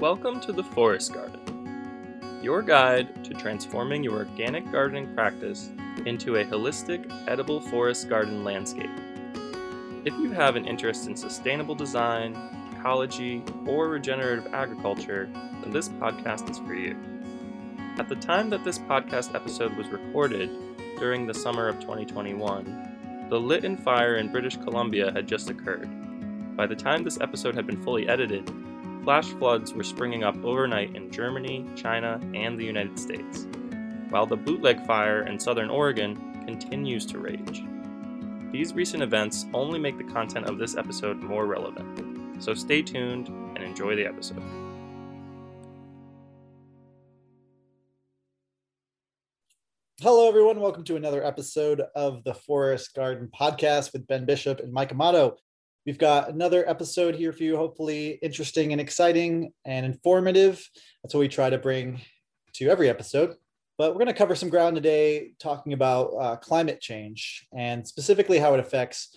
Welcome to the Forest Garden, your guide to transforming your organic gardening practice into a holistic, edible forest garden landscape. If you have an interest in sustainable design, ecology, or regenerative agriculture, then this podcast is for you. At the time that this podcast episode was recorded, during the summer of 2021, the Lytton fire in British Columbia had just occurred. By the time this episode had been fully edited, flash floods were springing up overnight in Germany, China, and the United States, while the bootleg fire in southern Oregon continues to rage. These recent events only make the content of this episode more relevant, so stay tuned and enjoy the episode. Hello, everyone. Welcome to another episode of the Forest Garden Podcast with Ben Bishop and Mike Amato. We've got another episode here for you, hopefully interesting and exciting and informative. That's what we try to bring to every episode. But we're going to cover some ground today talking about uh, climate change and specifically how it affects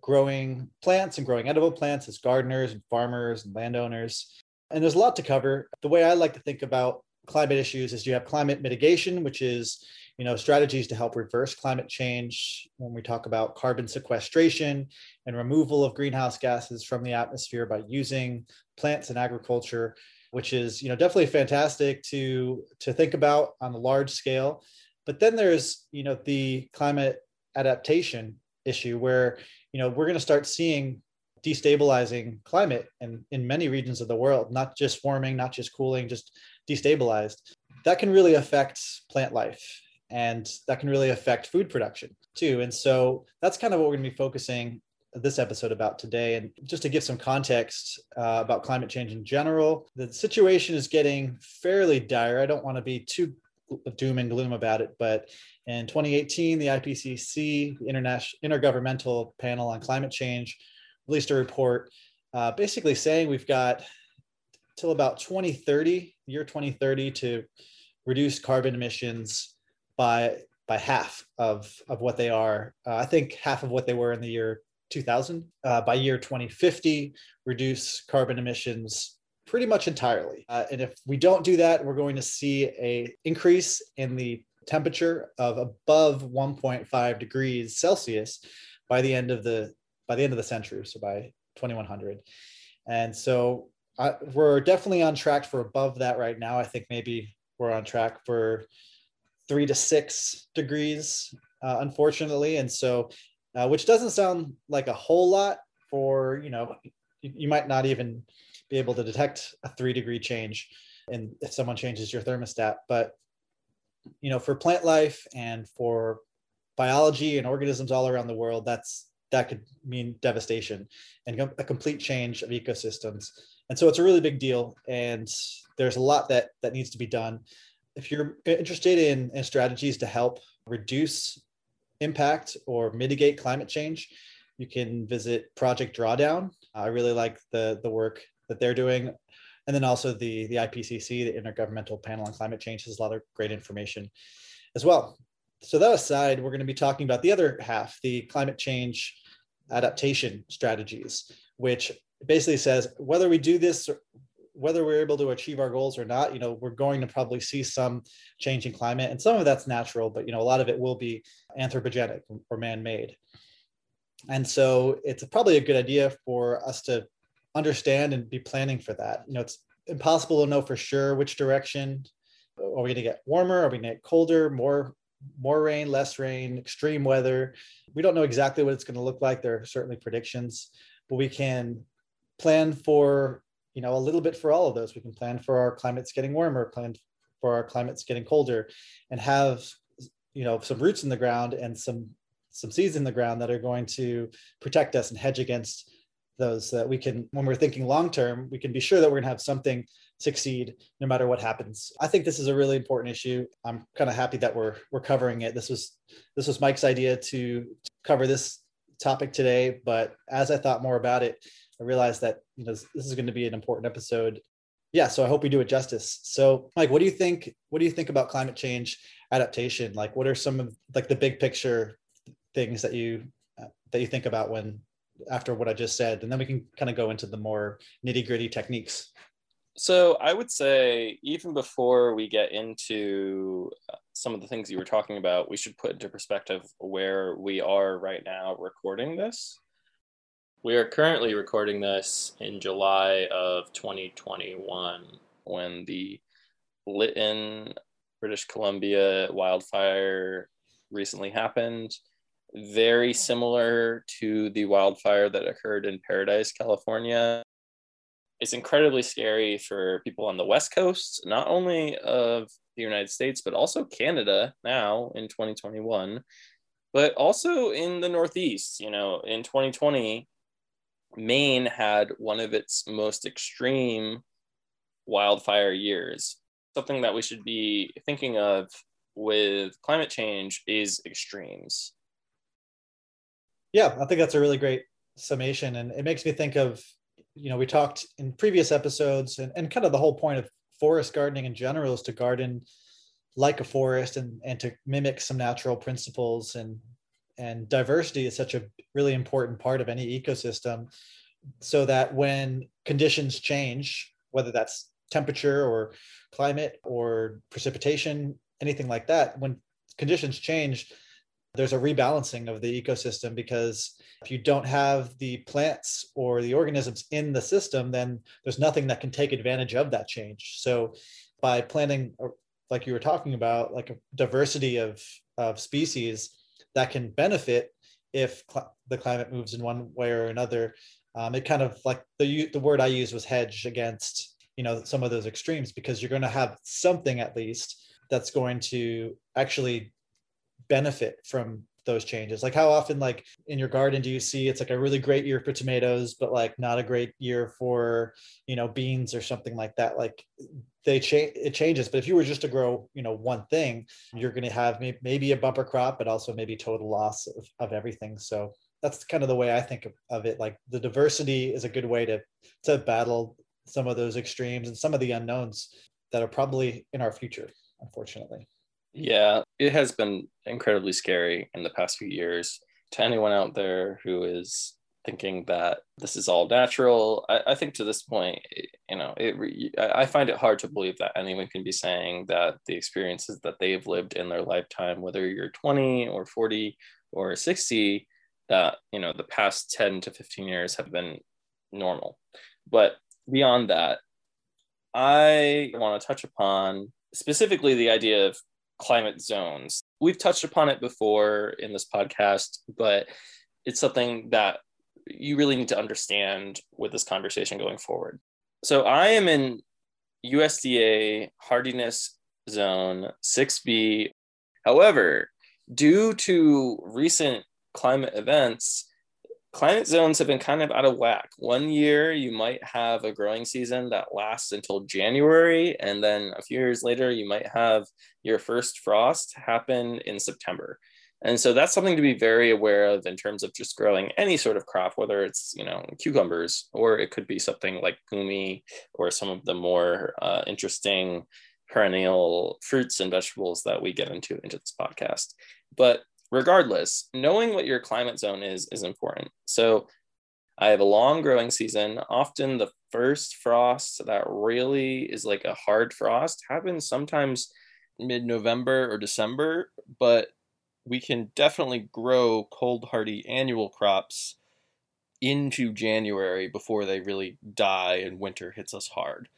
growing plants and growing edible plants as gardeners and farmers and landowners. And there's a lot to cover. The way I like to think about climate issues is you have climate mitigation, which is you know strategies to help reverse climate change when we talk about carbon sequestration and removal of greenhouse gases from the atmosphere by using plants and agriculture which is you know definitely fantastic to to think about on a large scale. But then there's you know the climate adaptation issue where you know we're going to start seeing destabilizing climate in, in many regions of the world not just warming not just cooling just destabilized. That can really affect plant life and that can really affect food production too. And so that's kind of what we're going to be focusing this episode about today. And just to give some context uh, about climate change in general, the situation is getting fairly dire. I don't want to be too doom and gloom about it, but in 2018, the IPCC, the International Intergovernmental Panel on Climate Change, released a report uh, basically saying we've got till about 2030, year 2030, to reduce carbon emissions by by half of of what they are. Uh, I think half of what they were in the year 2000. Uh, by year 2050, reduce carbon emissions pretty much entirely. Uh, and if we don't do that, we're going to see a increase in the temperature of above 1.5 degrees Celsius by the end of the by the end of the century, so by 2100. And so uh, we're definitely on track for above that right now. I think maybe we're on track for three to six degrees, uh, unfortunately. And so, uh, which doesn't sound like a whole lot for, you know, you, you might not even be able to detect a three degree change and if someone changes your thermostat. But, you know, for plant life and for biology and organisms all around the world, that's that could mean devastation and a complete change of ecosystems. And so it's a really big deal. And there's a lot that that needs to be done if you're interested in, in strategies to help reduce impact or mitigate climate change, you can visit Project Drawdown. I really like the, the work that they're doing. And then also the, the IPCC, the Intergovernmental Panel on Climate Change, has a lot of great information as well. So that aside, we're going to be talking about the other half, the climate change adaptation strategies, which basically says whether we do this whether we're able to achieve our goals or not, you know, we're going to probably see some change in climate, and some of that's natural, but you know, a lot of it will be anthropogenic or man-made. And so, it's probably a good idea for us to understand and be planning for that. You know, it's impossible to know for sure which direction. Are we going to get warmer? Are we going to get colder? More more rain, less rain, extreme weather. We don't know exactly what it's going to look like. There are certainly predictions, but we can plan for you know a little bit for all of those. We can plan for our climates getting warmer plan for our climates getting colder and have you know some roots in the ground and some some seeds in the ground that are going to protect us and hedge against those that we can when we're thinking long term we can be sure that we're going to have something succeed no matter what happens. I think this is a really important issue. I'm kind of happy that we're we're covering it. This was this was mike's idea to, to cover this topic today but as i thought more about it I realized that you know this, is going to be an important episode. Yeah, so I hope we do it justice. So, Mike, what do you think? What do you think about climate change adaptation? Like, what are some of like the big picture things that you uh, that you think about when after what I just said, and then we can kind of go into the more nitty gritty techniques. So I would say, even before we get into uh, some of the things you were talking about, we should put into perspective where we are right now recording this. We are currently recording this in July of 2021 when the Lytton, British Columbia wildfire recently happened. Very similar to the wildfire that occurred in Paradise, California. It's incredibly scary for people on the West Coast, not only of the United States, but also Canada now in 2021, but also in the Northeast. You know, in 2020, Maine had one of its most extreme wildfire years. Something that we should be thinking of with climate change is extremes. Yeah, I think that's a really great summation. And it makes me think of, you know, we talked in previous episodes and, and kind of the whole point of forest gardening in general is to garden like a forest and, and to mimic some natural principles and and diversity is such a really important part of any ecosystem so that when conditions change whether that's temperature or climate or precipitation anything like that when conditions change there's a rebalancing of the ecosystem because if you don't have the plants or the organisms in the system then there's nothing that can take advantage of that change. So by planting like you were talking about like a diversity of of species that can benefit if cl- the climate moves in one way or another. Um, it kind of like the the word I used was hedge against you know some of those extremes because you're going to have something at least that's going to actually benefit from those changes? Like how often like in your garden do you see it's like a really great year for tomatoes but like not a great year for you know beans or something like that? Like they change it changes but if you were just to grow you know one thing you're going to have may- maybe a bumper crop but also maybe total loss of, of everything. So that's kind of the way i think of, of it. Like the diversity is a good way to to battle some of those extremes and some of the unknowns that are probably in our future unfortunately yeah it has been incredibly scary in the past few years to anyone out there who is thinking that this is all natural. I, I think to this point, eh, you know, it, I find it hard to believe that anyone can be saying that the experiences that they've lived in their lifetime, whether you're 20 or 40 or 60, that, you know, the past 10 to 15 years have been normal. But beyond that, I want to touch upon specifically the idea of climate zones. We've touched upon it before in this podcast, but it's something that you really need to understand with this conversation going forward. So I am in USDA hardiness zone 6B. However, due to recent climate events, climate zones have been kind of out of whack. One year you might have a growing season that lasts until January, and then a few years later you might have your first frost happen in September. And so that's something to be very aware of in terms of just growing any sort of crop, whether it's, you know, cucumbers, or it could be something like gumi or some of the more uh, interesting perennial fruits and vegetables that we get into into this podcast. But regardless, knowing what your climate zone is is important. So I have a long growing season. Often the first frost that really is like a hard frost happens sometimes mid November or December, but we can definitely grow cold hardy annual crops into January before they really die and winter hits us hard.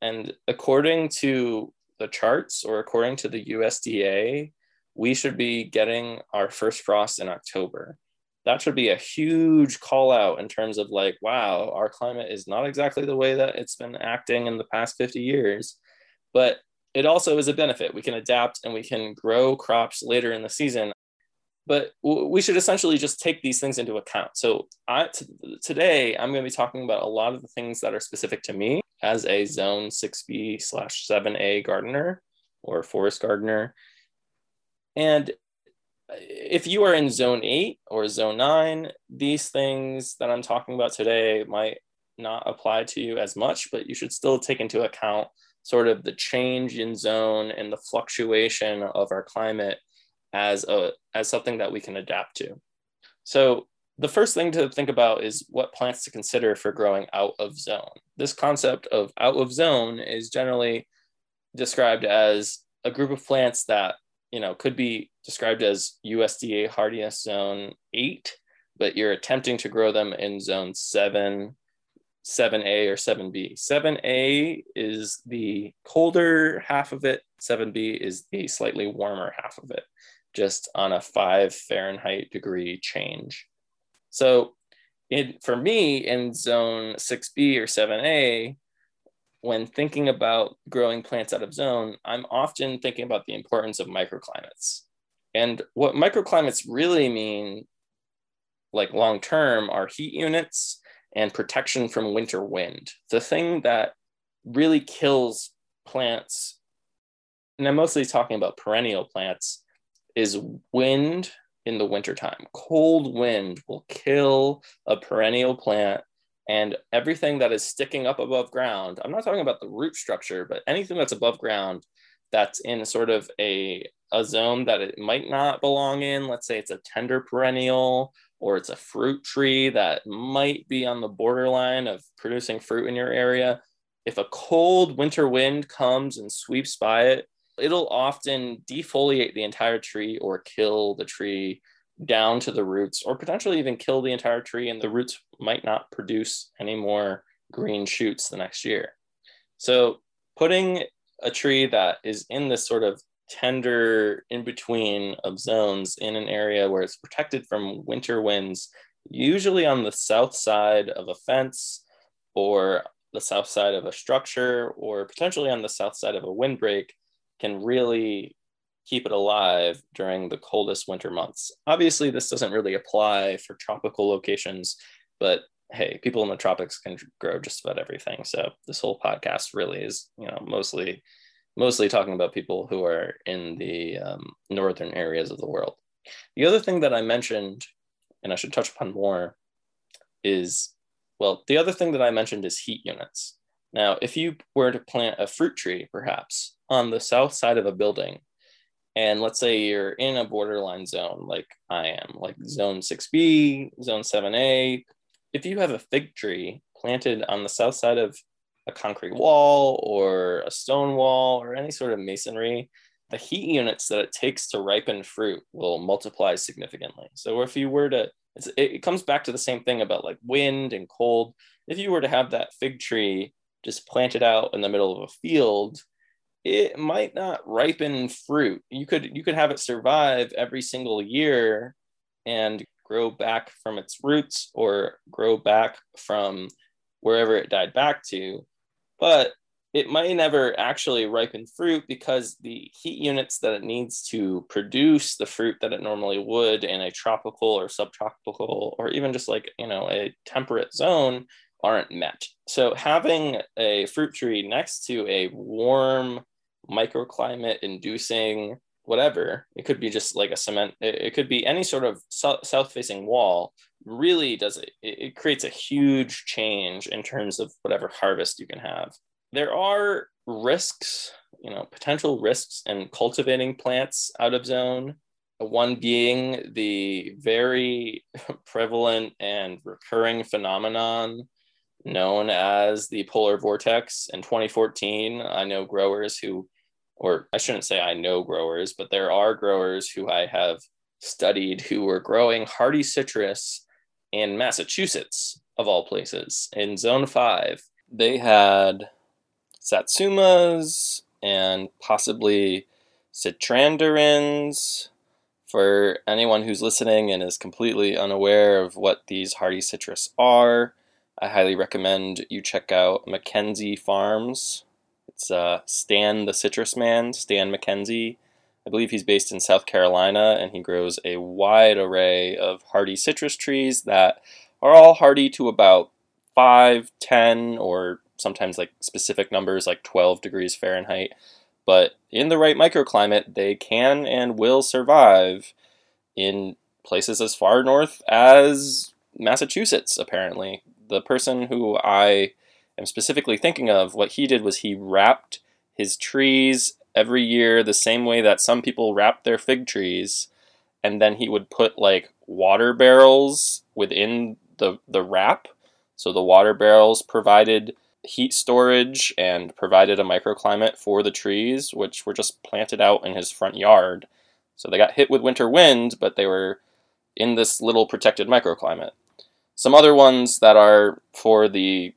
And according to the charts or according to the USDA, we should be getting our first frost in October. That should be a huge call out in terms of like, wow, our climate is not exactly the way that it's been acting in the past 50 years. But it also is a benefit. We can adapt and we can grow crops later in the season. But we should essentially just take these things into account. So I, t- today, I'm going to be talking about a lot of the things that are specific to me as a Zone 6B slash 7A gardener or forest gardener. And if you are in Zone 8 or Zone 9, these things that I'm talking about today might not apply to you as much, but you should still take into account sort of the change in zone and the fluctuation of our climate as a as something that we can adapt to. So the first thing to think about is what plants to consider for growing out of zone. This concept of out of zone is generally described as a group of plants that you know could be described as USDA hardiness zone 8 but you're attempting to grow them in zone 7 7A or 7B. 7A is the colder half of it, 7B is the slightly warmer half of it, just on a 5 Fahrenheit degree change. So, in, for me, in zone 6B or 7A, when thinking about growing plants out of zone, I'm often thinking about the importance of microclimates. And what microclimates really mean, like long term, are heat units and protection from winter wind. The thing that really kills plants, and I'm mostly talking about perennial plants, is wind in the wintertime. Cold wind will kill a perennial plant and everything that is sticking up above ground. I'm not talking about the root structure, but anything that's above ground that's in sort of a, a zone that it might not belong in. Let's say it's a tender perennial or it's a fruit tree that might be on the borderline of producing fruit in your area, if a cold winter wind comes and sweeps by it, it'll often defoliate the entire tree or kill the tree down to the roots, or potentially even kill the entire tree, and the roots might not produce any more green shoots the next year. So, putting a tree that is in this sort of tender in between of zones in an area where it's protected from winter winds, usually on the south side of a fence or the south side of a structure or potentially on the south side of a windbreak can really keep it alive during the coldest winter months. Obviously, this doesn't really apply for tropical locations, but hey, people in the tropics can grow just about everything. So this whole podcast really is, you know, mostly mostly talking about people who are in the um, northern areas of the world. The other thing that I mentioned, and I should touch upon more, is well, the other thing that I mentioned is heat units. Now, if you were to plant a fruit tree, perhaps on the south side of a building, and let's say you're in a borderline zone like I am, like zone 6B, zone 7A, if you have a fig tree planted on the south side of a concrete wall or a stone wall or any sort of masonry, the heat units that it takes to ripen fruit will multiply significantly. So if you were to, it comes back to the same thing about like wind and cold. If you were to have that fig tree just planted out in the middle of a field, it might not ripen fruit. You could you could have it survive every single year and grow back from its roots or grow back from wherever it died back to but it might never actually ripen fruit because the heat units that it needs to produce the fruit that it normally would in a tropical or subtropical or even just like you know a temperate zone aren't met so having a fruit tree next to a warm microclimate inducing whatever it could be just like a cement it, could be any sort of south facing wall really does it, it creates a huge change in terms of whatever harvest you can have. There are risks, you know, potential risks in cultivating plants out of zone. One being the very prevalent and recurring phenomenon known as the polar vortex. In 2014, I know growers who, or I shouldn't say I know growers, but there are growers who I have studied who were growing hardy citrus in Massachusetts, of all places, in Zone 5, they had Satsumas and possibly Citrandarins. For anyone who's listening and is completely unaware of what these hardy citrus are, I highly recommend you check out McKenzie Farms. It's uh, Stan the Citrus Man, Stan McKenzie. I believe he's based in South Carolina and he grows a wide array of hardy citrus trees that are all hardy to about 5, 10, or sometimes like specific numbers like 12 degrees Fahrenheit. But in the right microclimate, they can and will survive in places as far north as Massachusetts, apparently. The person who I am specifically thinking of, what he did was he wrapped his trees every year the same way that some people wrap their fig trees and then he would put like water barrels within the, the wrap. So the water barrels provided heat storage and provided a microclimate for the trees, which were just planted out in his front yard. So they got hit with winter wind, but they were in this little protected microclimate. Some other ones that are for the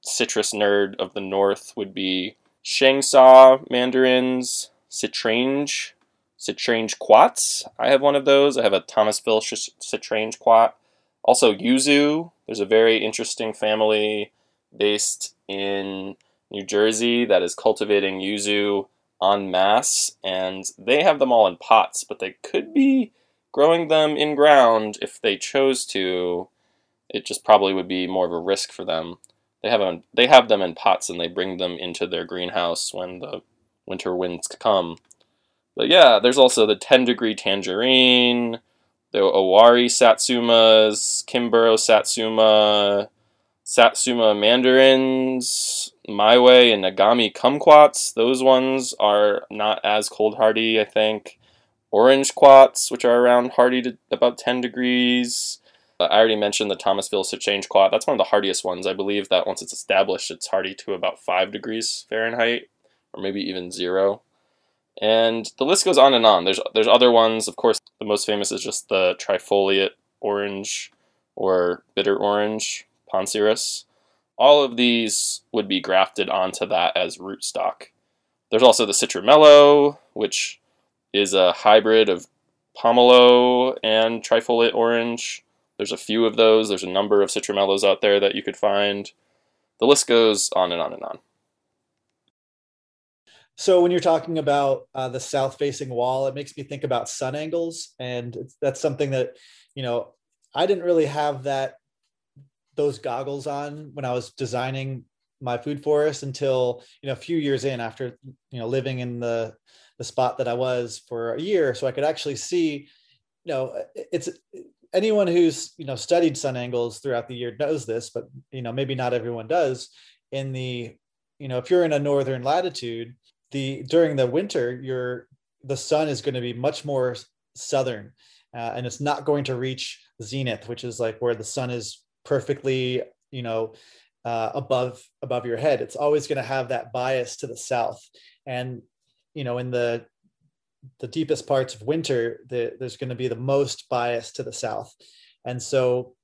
citrus nerd of the north would be Changsha mandarins, citrange, citrange quats. I have one of those. I have a Thomasville citrange quat. Also yuzu. There's a very interesting family based in New Jersey that is cultivating yuzu en masse, and they have them all in pots, but they could be growing them in ground if they chose to. It just probably would be more of a risk for them. They have them, they have them in pots and they bring them into their greenhouse when the winter winds come. But yeah, there's also the 10 degree tangerine, the Owari satsumas, Kimbrough satsuma, Satsuma mandarins, Meiwa and Nagami kumquats. Those ones are not as cold hardy, I think. Orange quats, which are around hardy to about 10 degrees. I already mentioned the Thomasville quat. That's one of the hardiest ones. I believe that once it's established, it's hardy to about 5 degrees Fahrenheit, or maybe even zero. And the list goes on and on. There's there's other ones. Of course, the most famous is just the trifoliate orange or bitter orange, Poncirus. All of these would be grafted onto that as rootstock. There's also the Citrumelo, which is a hybrid of pomelo and trifoliate orange. There's a few of those. There's a number of Citrumelos out there that you could find. The list goes on and on and on. So when you're talking about uh, the south-facing wall, it makes me think about sun angles, and that's something that you know I didn't really have that those goggles on when I was designing my food forest until you know a few years in after you know living in the the spot that I was for a year so I could actually see you know it's anyone who's you know studied sun angles throughout the year knows this but you know maybe not everyone does. In the you know if you're in a northern latitude the during the winter your the sun is going to be much more southern uh, and it's not going to reach zenith which is like where the sun is perfectly you know uh, above above your head. It's always going to have that bias to the south. And you know in the the deepest parts of winter the, there's going to be the most bias to the south. And so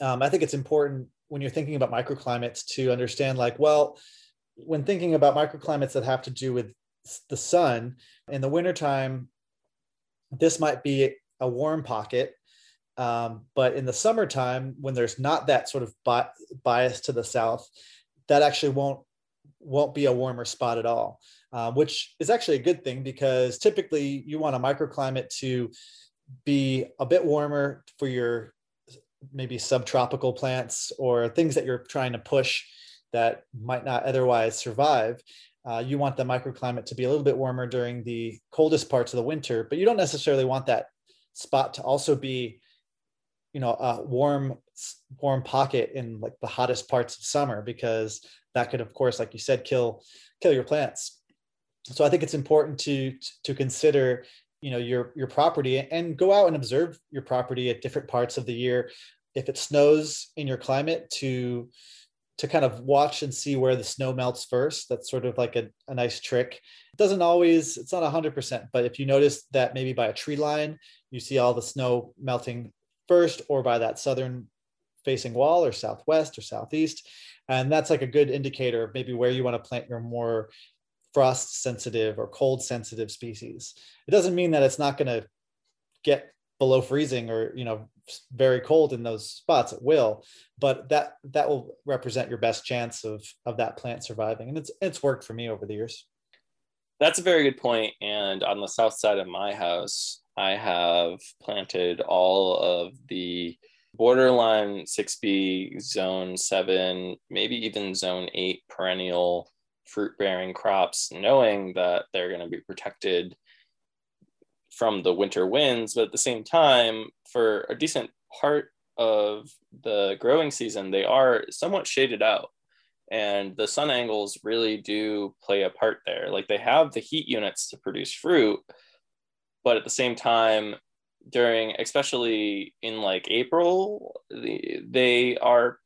um, i think it's important when you're thinking about microclimates to understand like well when thinking about microclimates that have to do with the sun in the wintertime this might be a warm pocket um, but in the summertime, when there's not that sort of bi- bias to the south, that actually won't won't be a warmer spot at all, uh, which is actually a good thing because typically you want a microclimate to be a bit warmer for your maybe subtropical plants or things that you're trying to push that might not otherwise survive. Uh, you want the microclimate to be a little bit warmer during the coldest parts of the winter, but you don't necessarily want that spot to also be you know a warm warm pocket in like the hottest parts of summer because that could of course like you said kill kill your plants so i think it's important to to consider you know your your property and go out and observe your property at different parts of the year if it snows in your climate to to kind of watch and see where the snow melts first that's sort of like a, a nice trick it doesn't always it's not 100% but if you notice that maybe by a tree line you see all the snow melting first or by that southern facing wall or southwest or southeast. And that's like a good indicator of maybe where you want to plant your more frost sensitive or cold sensitive species. It doesn't mean that it's not going to get below freezing or you know very cold in those spots it will but that that will represent your best chance of of that plant surviving and it's it's worked for me over the years that's a very good point and on the south side of my house I have planted all of the borderline 6B, zone 7, maybe even zone 8 perennial fruit bearing crops, knowing that they're going to be protected from the winter winds. But at the same time, for a decent part of the growing season, they are somewhat shaded out. And the sun angles really do play a part there. Like they have the heat units to produce fruit, but at the same time, during especially in like April, they are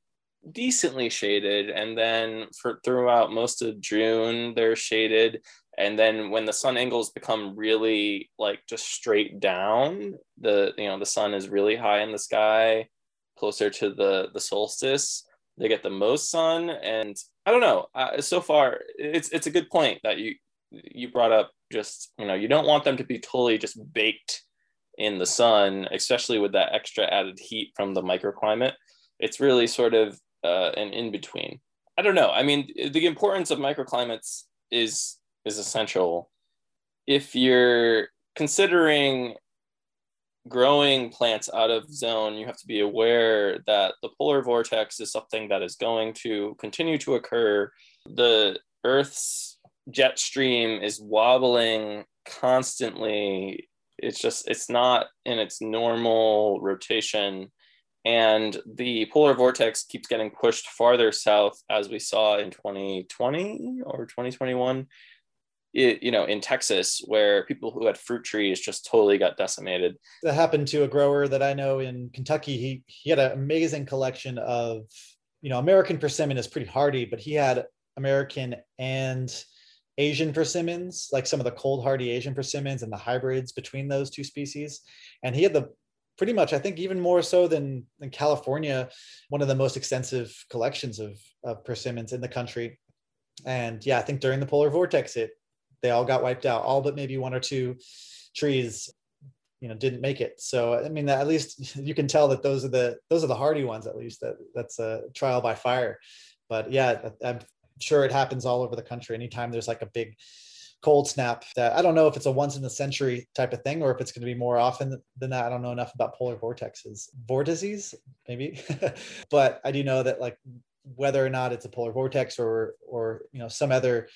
decently shaded and then for throughout most of June they're shaded. And then when the sun angles become really like just straight down the you know the sun is really high in the sky closer to the the solstice they get the most sun. And i don't know uh, so far it's it's a good point that you you brought up just you know you don't want them to be totally just baked in the sun especially with that extra added heat from the microclimate. It's really sort of uh, an in between i don't know i mean the importance of microclimates is is essential if you're considering growing plants out of zone, you have to be aware that the polar vortex is something that is going to continue to occur. The Earth's jet stream is wobbling constantly. It's just, it's not in its normal rotation. And the polar vortex keeps getting pushed farther south, as we saw in 2020 or 2021 it, you know, in Texas, where people who had fruit trees just totally got decimated. That happened to a grower that I know in Kentucky. He he had an amazing collection of, you know, American persimmon is pretty hardy, but he had American and Asian persimmons, like some of the cold hardy Asian persimmons and the hybrids between those two species. And he had the pretty much, I think, even more so than, than California, one of the most extensive collections of, of persimmons in the country. And yeah, I think during the polar vortex, it they all got wiped out, all but maybe one or two trees you know didn't make it. So i mean at least you can tell that those are the those are the hardy ones at least that that's a trial by fire. But yeah i'm sure it happens all over the country. Anytime there's like a big cold snap that i don't know if it's a once in a century type of thing or if it's going to be more often than that. I don't know enough about polar vortexes. Vortices maybe? But i do know that like whether or not it's a polar vortex or or you know some other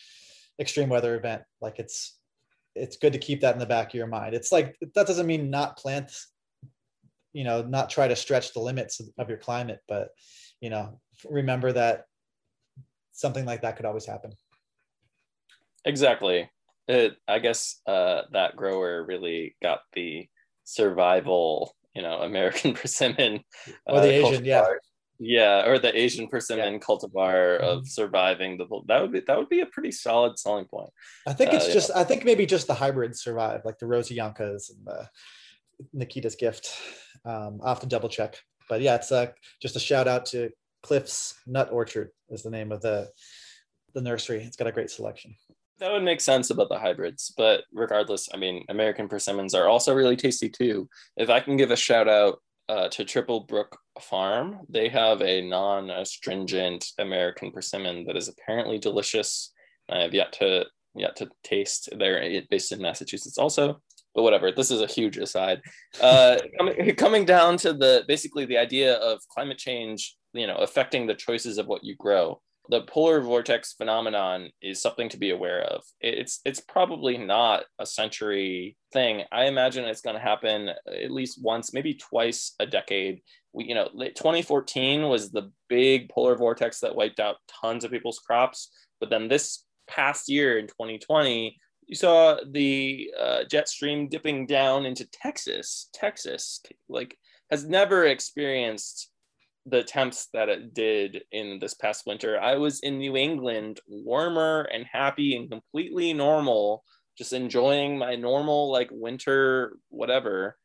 extreme weather event like it's it's good to keep that in the back of your mind. It's like that doesn't mean not plant you know not try to stretch the limits of your climate but you know remember that something like that could always happen exactly it i guess uh, that grower really got the survival you know american persimmon or the uh, asian yeah yeah, or the Asian persimmon yeah. cultivar of mm-hmm. surviving the that would be that would be a pretty solid selling point. I think it's uh, just. I think maybe just the hybrids survive, like the Rosseyankas and the Nikita's gift. Um, I'll have to double check, but yeah, it's uh, just a shout out to Cliff's Nut Orchard is the name of the the nursery. It's got a great selection. That would make sense about the hybrids, but regardless, I mean, American persimmons are also really tasty too. If I can give a shout out uh, to Tripple Brook Farm. They have a non astringent American persimmon that is apparently delicious. I have yet to yet to taste. They're based in Massachusetts also, but whatever. This is a huge aside. Uh, coming, coming down to the basically the idea of climate change, you know, affecting the choices of what you grow the polar vortex phenomenon is something to be aware of. It's it's probably not a century thing. I imagine it's going to happen at least once, maybe twice a decade. We, you know, 2014 was the big polar vortex that wiped out tons of people's crops. But then this past year in 2020, you saw the uh, jet stream dipping down into Texas. Texas, like, has never experienced the temps that it did in this past winter. I was in New England, warmer and happy and completely normal, just enjoying my normal like winter whatever.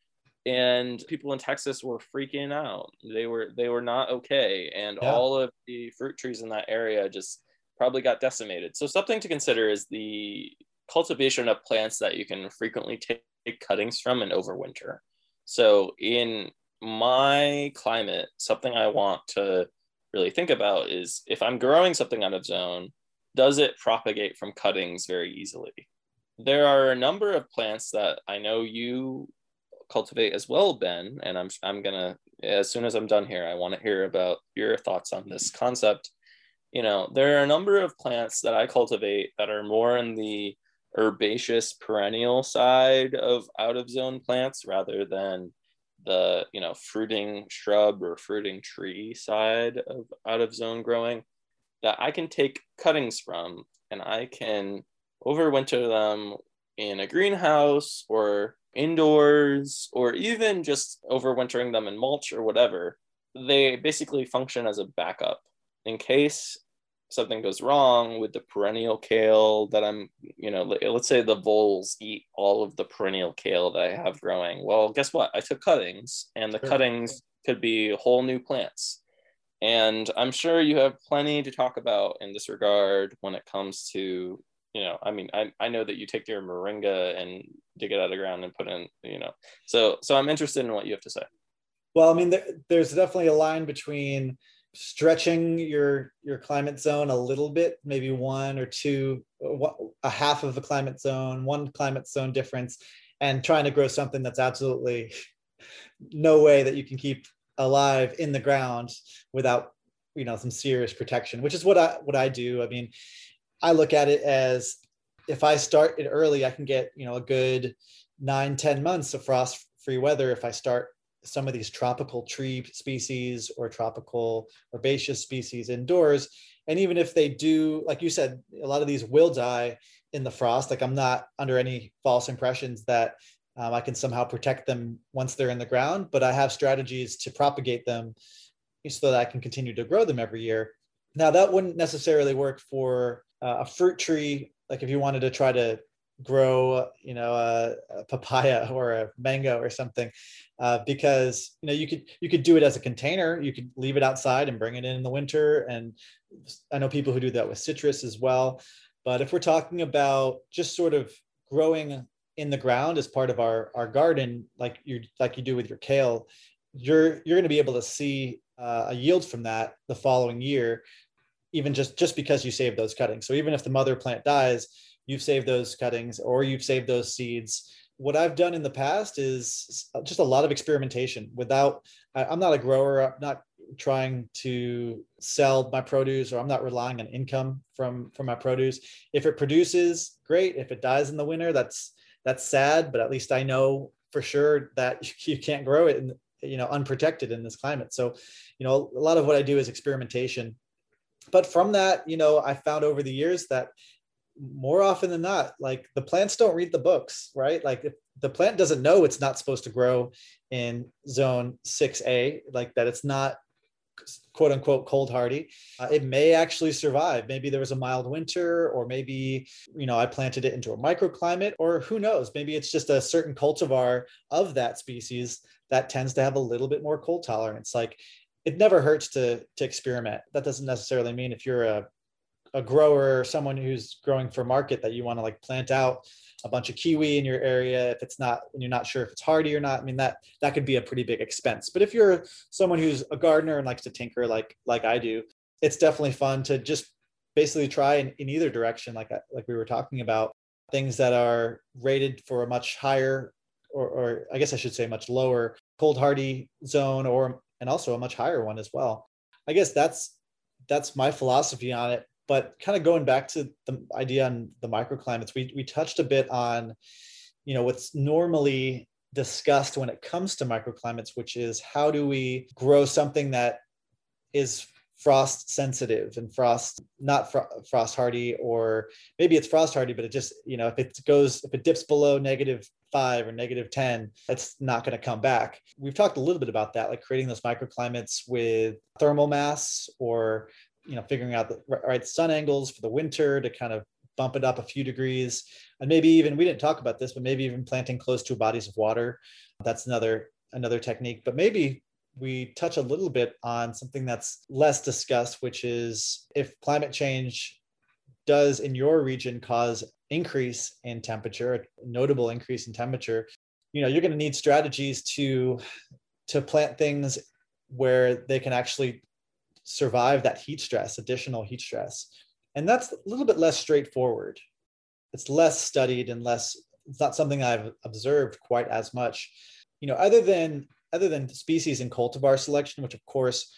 And people in Texas were freaking out. They were they were not okay, and yeah. all of the fruit trees in that area just probably got decimated. So something to consider is the cultivation of plants that you can frequently take cuttings from and overwinter. So in my climate, something I want to really think about is if I'm growing something out of zone, does it propagate from cuttings very easily? There are a number of plants that I know you cultivate as well, Ben, and I'm I'm gonna as soon as I'm done here, I want to hear about your thoughts on this concept. You know, there are a number of plants that I cultivate that are more in the herbaceous perennial side of out of zone plants rather than the you know fruiting shrub or fruiting tree side of out of zone growing that I can take cuttings from and I can overwinter them in a greenhouse or indoors or even just overwintering them in mulch or whatever, they basically function as a backup in case something goes wrong with the perennial kale that I'm, you know, let's say the voles eat all of the perennial kale that I have growing. Well, guess what? I took cuttings, and the cuttings could be whole new plants. And I'm sure you have plenty to talk about in this regard when it comes to, you know, I mean, I, I know that you take your moringa and dig it out of the ground and put in, you know, so so I'm interested in what you have to say. Well, I mean, there, there's definitely a line between stretching your your climate zone a little bit maybe one or two a half of a climate zone one climate zone difference and trying to grow something that's absolutely no way that you can keep alive in the ground without you know some serious protection which is what i what i do. I mean i look at it as if i start it early i can get you know a good nine ten months of frost free weather if i start some of these tropical tree species or tropical herbaceous species indoors. And even if they do, like you said, a lot of these will die in the frost. Like I'm not under any false impressions that um, I can somehow protect them once they're in the ground, but I have strategies to propagate them so that I can continue to grow them every year. Now, that wouldn't necessarily work for uh, a fruit tree. Like if you wanted to try to grow you know a, a, papaya or a mango or something uh, because you know you could you could do it as a container. You could leave it outside and bring it in in the winter. And i know people who do that with citrus as well. But if we're talking about just sort of growing in the ground as part of our our garden like you like you do with your kale you're you're going to be able to see uh, a yield from that the following year even just just because you save those cuttings. So even if the mother plant dies you've saved those cuttings or you've saved those seeds. What i've done in the past is just a lot of experimentation without i'm not a grower. I'm not trying to sell my produce or i'm not relying on income from from my produce. If it produces great. If it dies in the winter that's that's sad but at least i know for sure that you can't grow it in you know unprotected in this climate. So you know a lot of what i do is experimentation. But from that you know i found over the years that more often than not like the plants don't read the books right? Like if the plant doesn't know it's not supposed to grow in zone 6a like that it's not quote unquote cold hardy uh, it may actually survive. Maybe there was a mild winter or maybe you know i planted it into a microclimate or who knows? Maybe it's just a certain cultivar of that species that tends to have a little bit more cold tolerance. Like it never hurts to to experiment. That doesn't necessarily mean if you're a a grower or someone who's growing for market that you want to like plant out a bunch of kiwi in your area if it's not and you're not sure if it's hardy or not i mean that that could be a pretty big expense. But if you're someone who's a gardener and likes to tinker like like i do it's definitely fun to just basically try in, in either direction like uh, like we were talking about things that are rated for a much higher or, or i guess i should say much lower cold hardy zone or and also a much higher one as well. I guess that's that's my philosophy on it but kind of going back to the idea on the microclimates, we, we touched a bit on, you know, what's normally discussed when it comes to microclimates, which is how do we grow something that is frost sensitive and frost not fr- frost hardy or maybe it's frost hardy but it just you know if it goes if it dips below negative five or negative 10 it's not going to come back. We've talked a little bit about that like creating those microclimates with thermal mass or you know figuring out the right sun angles for the winter to kind of bump it up a few degrees. And maybe even we didn't talk about this but maybe even planting close to bodies of water. That's another another technique. But maybe we touch a little bit on something that's less discussed which is if climate change does in your region cause increase in temperature a notable increase in temperature you know you're going to need strategies to to plant things where they can actually survive that heat stress, additional heat stress. And that's a little bit less straightforward. It's less studied and less, it's not something I've observed quite as much. You know, other than other than species and cultivar selection, which of course,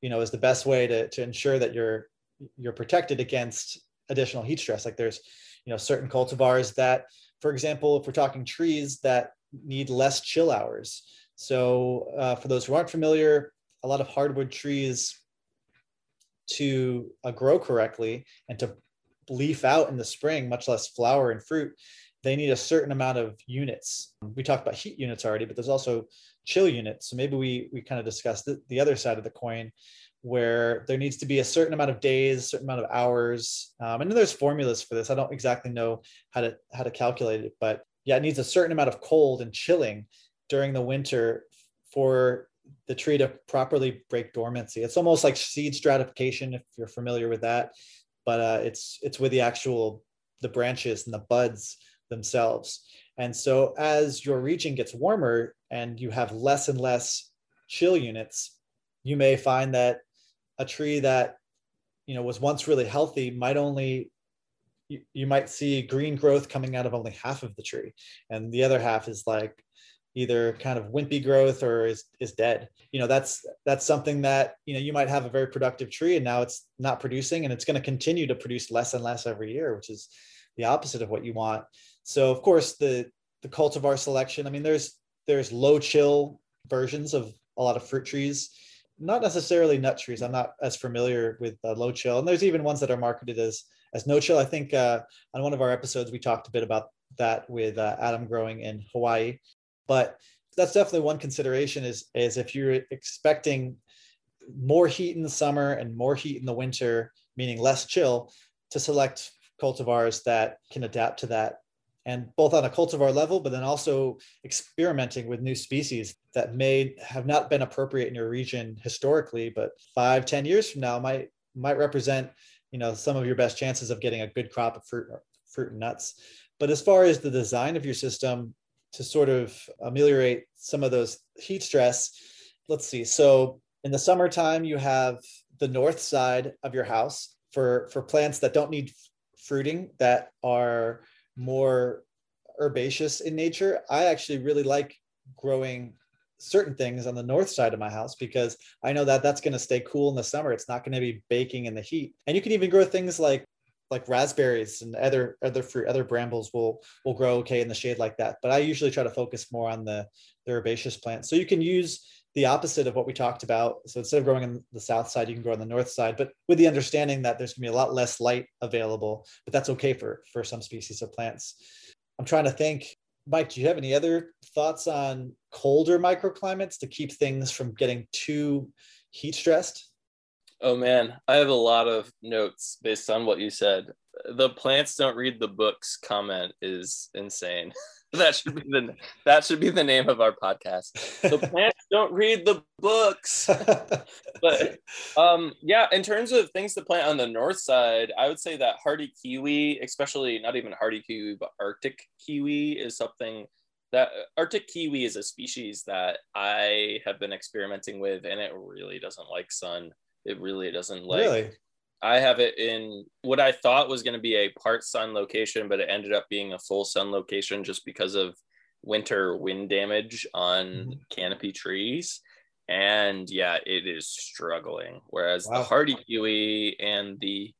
you know, is the best way to, to ensure that you're you're protected against additional heat stress. Like there's, you know, certain cultivars that, for example, if we're talking trees that need less chill hours. So uh, for those who aren't familiar, a lot of hardwood trees to uh, grow correctly and to leaf out in the spring, much less flower and fruit, they need a certain amount of units. We talked about heat units already, but there's also chill units. So maybe we we kind of discussed the, the other side of the coin where there needs to be a certain amount of days, certain amount of hours. Um, and there's formulas for this. I don't exactly know how to how to calculate it, but yeah, it needs a certain amount of cold and chilling during the winter for the tree to properly break dormancy. It's almost like seed stratification, if you're familiar with that, but uh, it's it's with the actual the branches and the buds themselves. And so as your region gets warmer and you have less and less chill units, you may find that a tree that you know was once really healthy might only you, you might see green growth coming out of only half of the tree and the other half is like either kind of wimpy growth or is is dead. You know that's that's something that you know you might have a very productive tree and now it's not producing and it's going to continue to produce less and less every year which is the opposite of what you want. So of course the the cultivar selection i mean there's there's low chill versions of a lot of fruit trees. Not necessarily nut trees. I'm not as familiar with uh, low chill, and there's even ones that are marketed as as no chill. I think uh, on one of our episodes we talked a bit about that with uh, Adam growing in Hawaii, but that's definitely one consideration. Is is if you're expecting more heat in the summer and more heat in the winter, meaning less chill, to select cultivars that can adapt to that and both on a cultivar level, but then also experimenting with new species that may have not been appropriate in your region historically, but five, ten years from now might might represent, you know, some of your best chances of getting a good crop of fruit, fruit and nuts. But as far as the design of your system to sort of ameliorate some of those heat stress, let's see. So in the summertime, you have the north side of your house for for plants that don't need fruiting that are more herbaceous in nature, I actually really like growing certain things on the north side of my house because I know that that's going to stay cool in the summer. It's not going to be baking in the heat. And you can even grow things like like raspberries and other other fruit, other brambles will will grow okay in the shade like that. But I usually try to focus more on the the herbaceous plants. So you can use the opposite of what we talked about. So instead of growing on the south side, you can grow on the north side, but with the understanding that there's gonna be a lot less light available, but that's okay for, for some species of plants. I'm trying to think, Mike, do you have any other thoughts on colder microclimates to keep things from getting too heat stressed? Oh man, I have a lot of notes based on what you said. The plants don't read the books comment is insane. that should be the that should be the name of our podcast. The plants don't read the books. but um yeah, in terms of things to plant on the north side, I would say that hardy kiwi, especially not even hardy kiwi, but Arctic kiwi is something that Arctic kiwi is a species that I have been experimenting with and it really doesn't like sun. It really doesn't like really? I have it in what I thought was going to be a part sun location, but it ended up being a full sun location just because of winter wind damage on mm-hmm. canopy trees. And yeah, it is struggling. Whereas wow. the hardy kiwi and the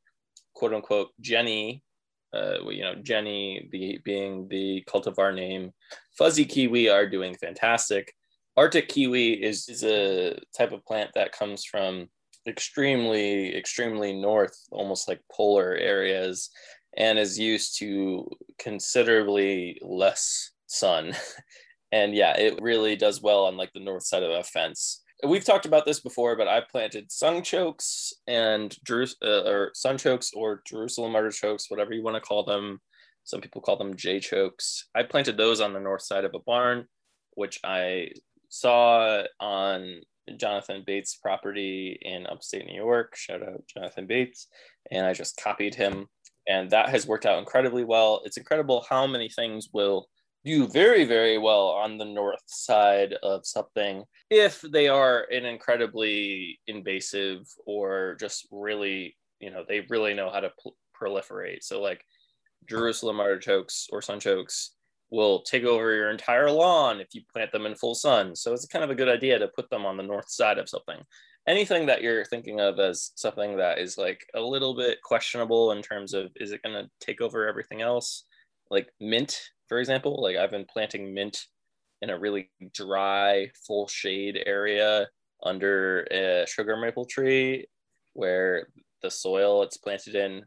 quote unquote Jenny, uh, you know, Jenny the, being the cultivar name, fuzzy kiwi are doing fantastic. Arctic kiwi is, is a type of plant that comes from extremely extremely north almost like polar areas and is used to considerably less sun. And yeah it really does well on like the north side of a fence. We've talked about this before but i planted sunchokes and Jerus- uh, or sunchokes or jerusalem artichokes whatever you want to call them. Some people call them j chokes. I planted those on the north side of a barn which i saw on Jonathan Bates' property in upstate New York. Shout out Jonathan Bates. And I just copied him. And that has worked out incredibly well. It's incredible how many things will do very, very well on the north side of something if they are an incredibly invasive or just really, you know, they really know how to pl- proliferate. So, like Jerusalem artichokes or sunchokes will take over your entire lawn if you plant them in full sun. So it's kind of a good idea to put them on the north side of something. Anything that you're thinking of as something that is like a little bit questionable in terms of is it going to take over everything else? Like mint, for example, like I've been planting mint in a really dry, full shade area under a sugar maple tree where the soil it's planted in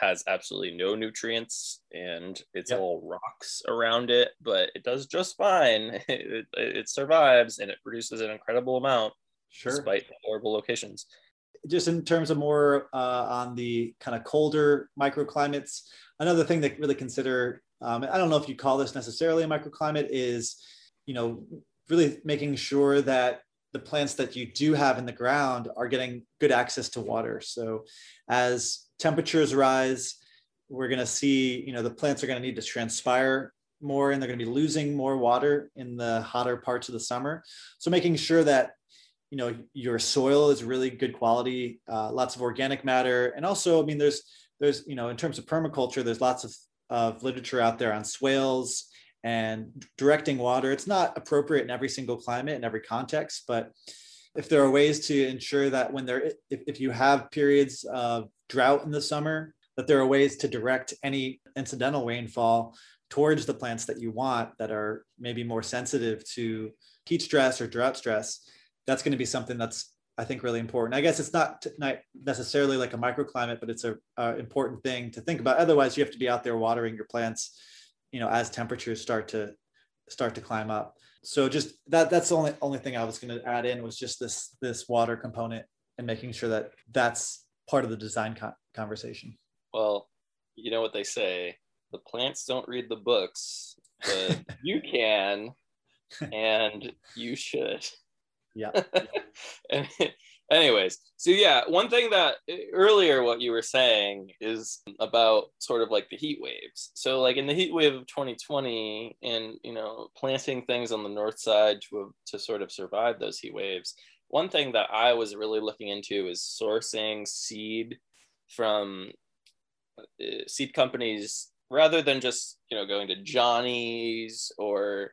has absolutely no nutrients and it's Yep. all rocks around it, but it does just fine. It, it, survives and it produces an incredible amount Sure. despite horrible locations. just in terms of more uh, on the kind of colder microclimates, another thing to really consider, um, I don't know if you call this necessarily a microclimate, is you know really making sure that the plants that you do have in the ground are getting good access to water. So as temperatures rise, we're going to see you know the plants are going to need to transpire more and they're going to be losing more water in the hotter parts of the summer. So making sure that you know your soil is really good quality uh, lots of organic matter and also i mean there's there's you know in terms of permaculture there's lots of, of literature out there on swales and directing water it's not appropriate in every single climate in every context but if there are ways to ensure that when there if, if you have periods of drought in the summer that there are ways to direct any incidental rainfall towards the plants that you want that are maybe more sensitive to heat stress or drought stress that's going to be something that's I think really important. I guess it's not, necessarily like a microclimate, but it's a, a important thing to think about. Otherwise, you have to be out there watering your plants, you know, as temperatures start to start to climb up. So just that that's the only only thing I was going to add in was just this this water component and making sure that that's part of the design co- conversation. Well, you know what they say the plants don't read the books, but you can, and you should. Yeah. Anyways, so yeah, one thing that eh, earlier what you were saying is about sort of like the heat waves. So like in the heat wave of 2020 and you know planting things on the north side to to sort of survive those heat waves. One thing that I was really looking into is sourcing seed from uh, seed companies rather than just you know going to Johnny's or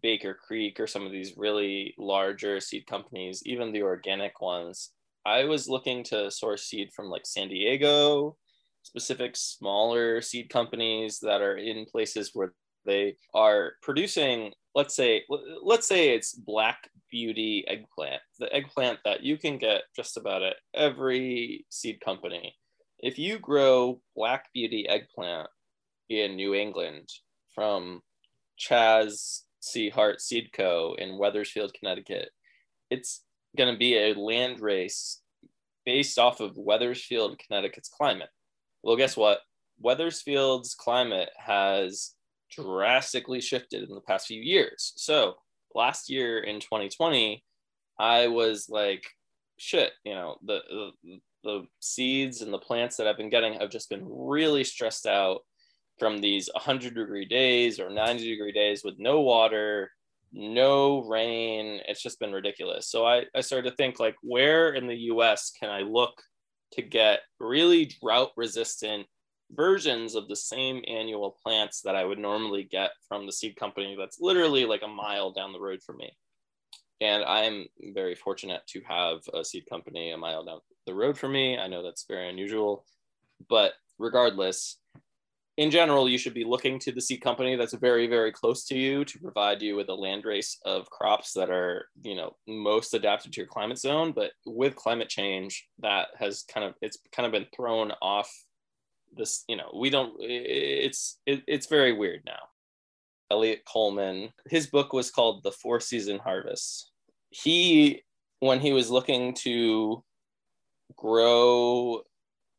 Baker Creek or some of these really larger seed companies, even the organic ones. I was looking to source seed from like San Diego, specific smaller seed companies that are in places where they are producing let's say let's say it's black beauty eggplant the eggplant that you can get just about at every seed company if you grow black beauty eggplant in new england from chaz C. Hart Seed Co. in Wethersfield, Connecticut. It's going to be a land race based off of Wethersfield, Connecticut's climate. Well, guess what? Wethersfield's climate has drastically shifted in the past few years. So last year in 2020, I was like, shit, you know, the, the, the seeds and the plants that I've been getting have just been really stressed out from these 100 degree days or 90 degree days with no water no rain. It's just been ridiculous. So I, I started to think like where in the us can i look to get really drought resistant versions of the same annual plants that i would normally get from the seed company that's literally like a mile down the road from me. And i'm very fortunate to have a seed company a mile down the road from me. I know that's very unusual. But regardless in general, you should be looking to the seed company that's very, very close to you to provide you with a landrace of crops that are, you know, most adapted to your climate zone. But with climate change, that has kind of it's kind of been thrown off this, you know, we don't it's it, it's very weird now. Eliot Coleman, his book was called The Four Season Harvest. He when he was looking to grow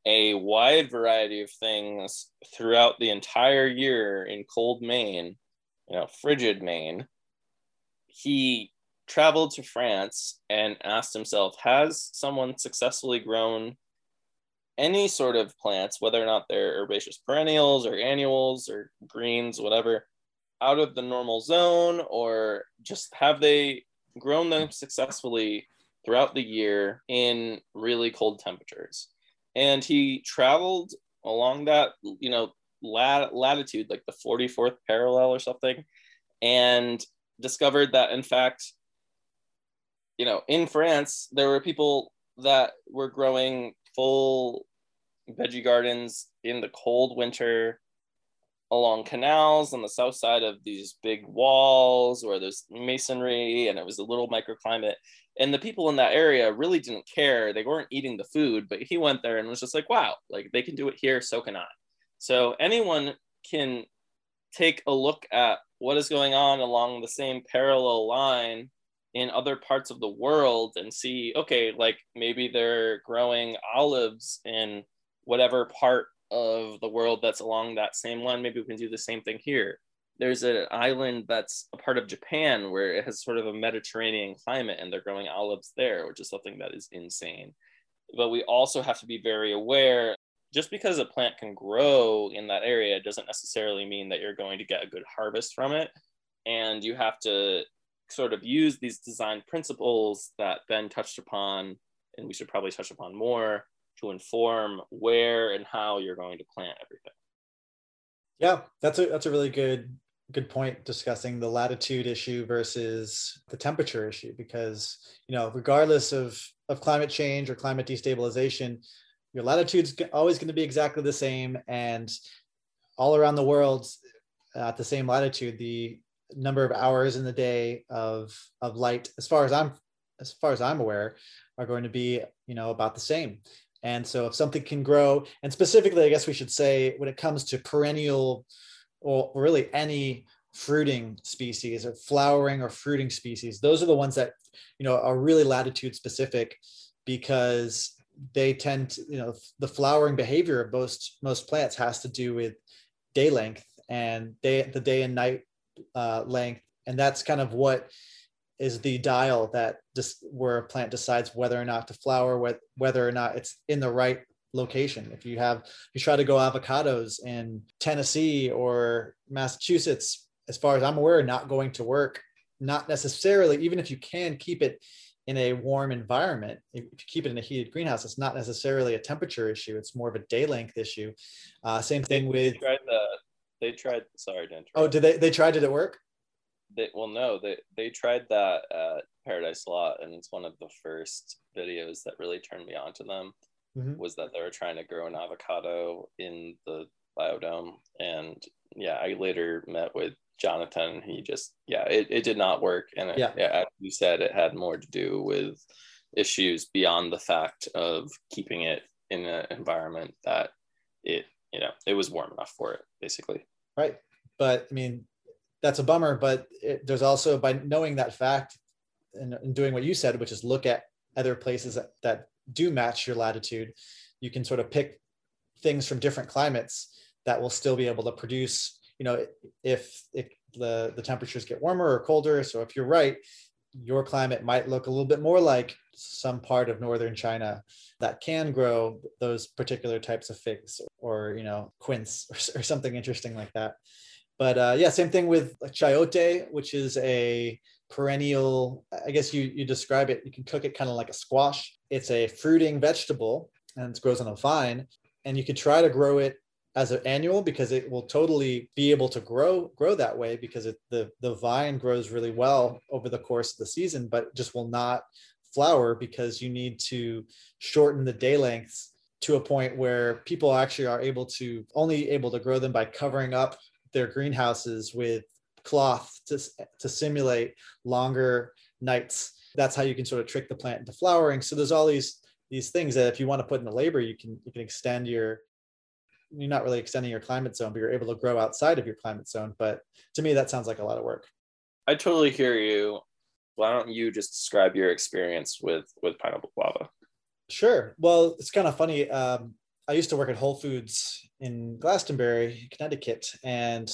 a wide variety of things throughout the entire year in cold Maine, you know, frigid Maine, he traveled to France and asked himself, has someone successfully grown any sort of plants, whether or not they're herbaceous perennials or annuals or greens, whatever, out of the normal zone, or just have they grown them successfully throughout the year in really cold temperatures? and he traveled along that you know lat- latitude like the 44th parallel or something and discovered that in fact you know in france there were people that were growing full veggie gardens in the cold winter along canals on the south side of these big walls where there's masonry and it was a little microclimate. And the people in that area really didn't care. They weren't eating the food but he went there and was just like wow like they can do it here so can i. So anyone can take a look at what is going on along the same parallel line in other parts of the world and see okay like maybe they're growing olives in whatever part of the world that's along that same line. Maybe we can do the same thing here. There's an island that's a part of japan where it has sort of a mediterranean climate and they're growing olives there which is something that is insane. But we also have to be very aware just because a plant can grow in that area doesn't necessarily mean that you're going to get a good harvest from it. And you have to sort of use these design principles that Ben touched upon, and we should probably touch upon more to inform where and how you're going to plant everything. Yeah, that's a that's a really good good point discussing the latitude issue versus the temperature issue because you know regardless of of climate change or climate destabilization your latitude's always going to be exactly the same and all around the world uh, at the same latitude the number of hours in the day of of light as far as i'm as far as i'm aware are going to be you know about the same. And so if something can grow and specifically i guess we should say when it comes to perennial or really any fruiting species or flowering or fruiting species those are the ones that you know are really latitude specific because they tend to you know the flowering behavior of most most plants has to do with day length and day the day and night uh, length, and that's kind of what is the dial that just where a plant decides whether or not to flower, whether or not it's in the right location. If you have you try to go avocados in Tennessee or Massachusetts, as far as I'm aware, not going to work. Not necessarily, even if you can keep it in a warm environment. If you keep it in a heated greenhouse, it's not necessarily a temperature issue. It's more of a day length issue. Uh, same thing with. The they tried. Sorry to interrupt. Oh, did they? They tried. Did it work? They, well, no. They they tried that at Paradise Lot, and it's one of the first videos that really turned me on to them. Mm-hmm. Was that they were trying to grow an avocado in the biodome, and yeah, I later met with Jonathan. He just yeah, it, it did not work, and it, yeah. yeah, as you said, it had more to do with issues beyond the fact of keeping it in an environment that it you know it was warm enough for it basically right. But i mean that's a bummer but it, there's also by knowing that fact and, and, doing what you said which is look at other places that, that do match your latitude you can sort of pick things from different climates that will still be able to produce you know if if the the temperatures get warmer or colder. So if you're right your climate might look a little bit more like some part of northern China that can grow those particular types of figs or you know quince or, or something interesting like that. But uh, yeah, same thing with chayote, which is a perennial. I guess you you describe it. You can cook it kind of like a squash. It's a fruiting vegetable and it grows on a vine, and you could try to grow it as an annual because it will totally be able to grow grow that way because it, the the vine grows really well over the course of the season but just will not flower because you need to shorten the day lengths to a point where people actually are able to only able to grow them by covering up their greenhouses with cloth to, to simulate longer nights that's how you can sort of trick the plant into flowering so there's all these these things that if you want to put in the labor you can you can extend your you're not really extending your climate zone, but you're able to grow outside of your climate zone. But to me, that sounds like a lot of work. I totally hear you. Why don't you just describe your experience with with pineapple guava? Sure. Well, it's kind of funny. Um, I used to work at Whole Foods in Glastonbury, Connecticut, and